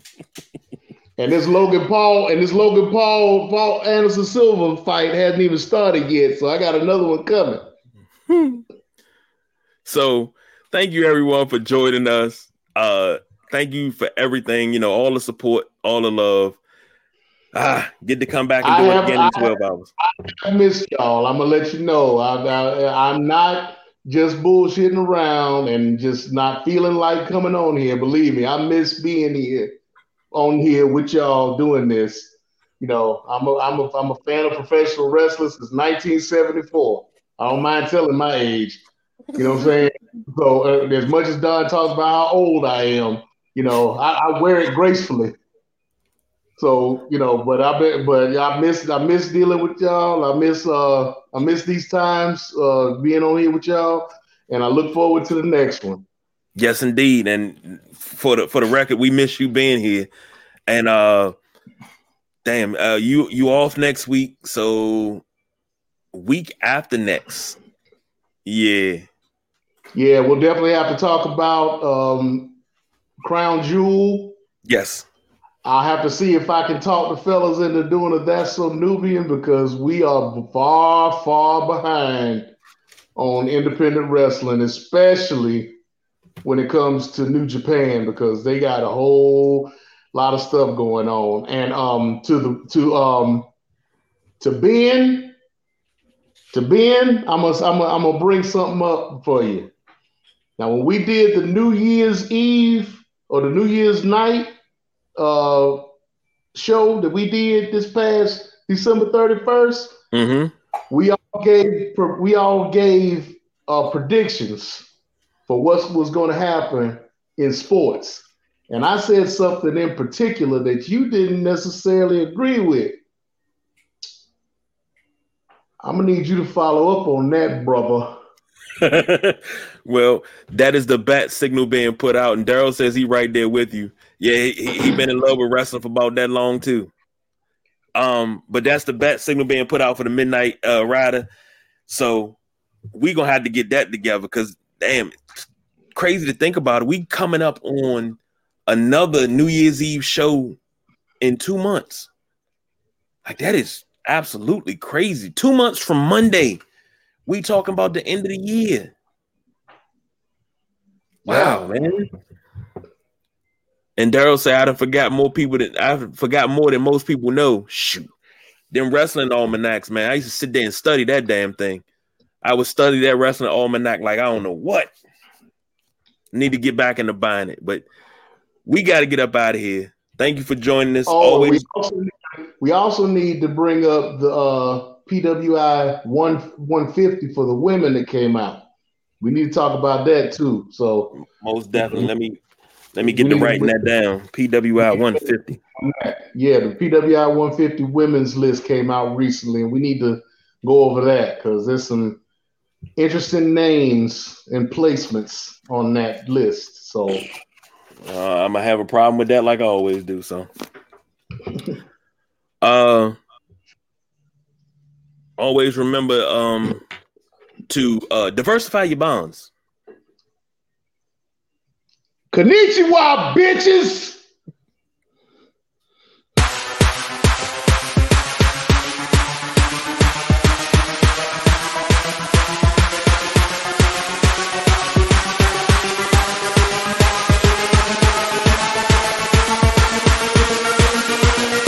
and this Logan Paul and this Logan Paul Paul Anderson Silva fight hasn't even started yet, so I got another one coming. so, thank you everyone for joining us. Uh, thank you for everything. You know, all the support, all the love. Ah, get to come back and do I it again in 12 hours. I miss y'all. I'm gonna let you know. I, I, I'm not just bullshitting around and just not feeling like coming on here. Believe me, I miss being here on here with y'all doing this. You know, I'm a I'm a I'm a fan of professional wrestling since 1974. I don't mind telling my age. You know what I'm saying? So uh, as much as Don talks about how old I am, you know, I, I wear it gracefully. So you know, but I bet, but I miss I miss dealing with y'all. I miss uh I miss these times uh being on here with y'all, and I look forward to the next one. Yes, indeed. And for the for the record, we miss you being here. And uh damn, uh you you off next week, so week after next. Yeah. Yeah, we'll definitely have to talk about um Crown Jewel. Yes. I'll have to see if I can talk the fellas into doing a That's So Nubian because we are far, far behind on independent wrestling, especially when it comes to New Japan because they got a whole lot of stuff going on. And um to the to um to Ben, to Ben, I'm gonna I'm gonna, I'm gonna bring something up for you. Now, when we did the New Year's Eve or the New Year's night uh, show that we did this past December 31st, mm-hmm. we all gave we all gave uh, predictions for what was going to happen in sports. And I said something in particular that you didn't necessarily agree with. I'm gonna need you to follow up on that, brother. well, that is the bat signal being put out, and Daryl says he right there with you. Yeah, he, he been in love with wrestling for about that long too. Um, but that's the bat signal being put out for the midnight uh, rider. So we gonna have to get that together because damn, crazy to think about it. We coming up on another New Year's Eve show in two months. Like that is absolutely crazy. Two months from Monday, we talking about the end of the year. Wow, yeah. man. And Daryl said, "I done forgot more people than I forgot more than most people know." Shoot, them wrestling almanacs, man. I used to sit there and study that damn thing. I would study that wrestling almanac like I don't know what. Need to get back into buying it, but we got to get up out of here. Thank you for joining us. Oh, Always. We also, we also need to bring up the uh, PWI one one fifty for the women that came out. We need to talk about that too. So most definitely. Let me let me get to writing that down. PWI 150. Yeah, the PWI 150 women's list came out recently, and we need to go over that because there's some interesting names and placements on that list. So uh, I'm gonna have a problem with that, like I always do. So, uh, always remember um to uh diversify your bonds. Konnichiwa, bitches.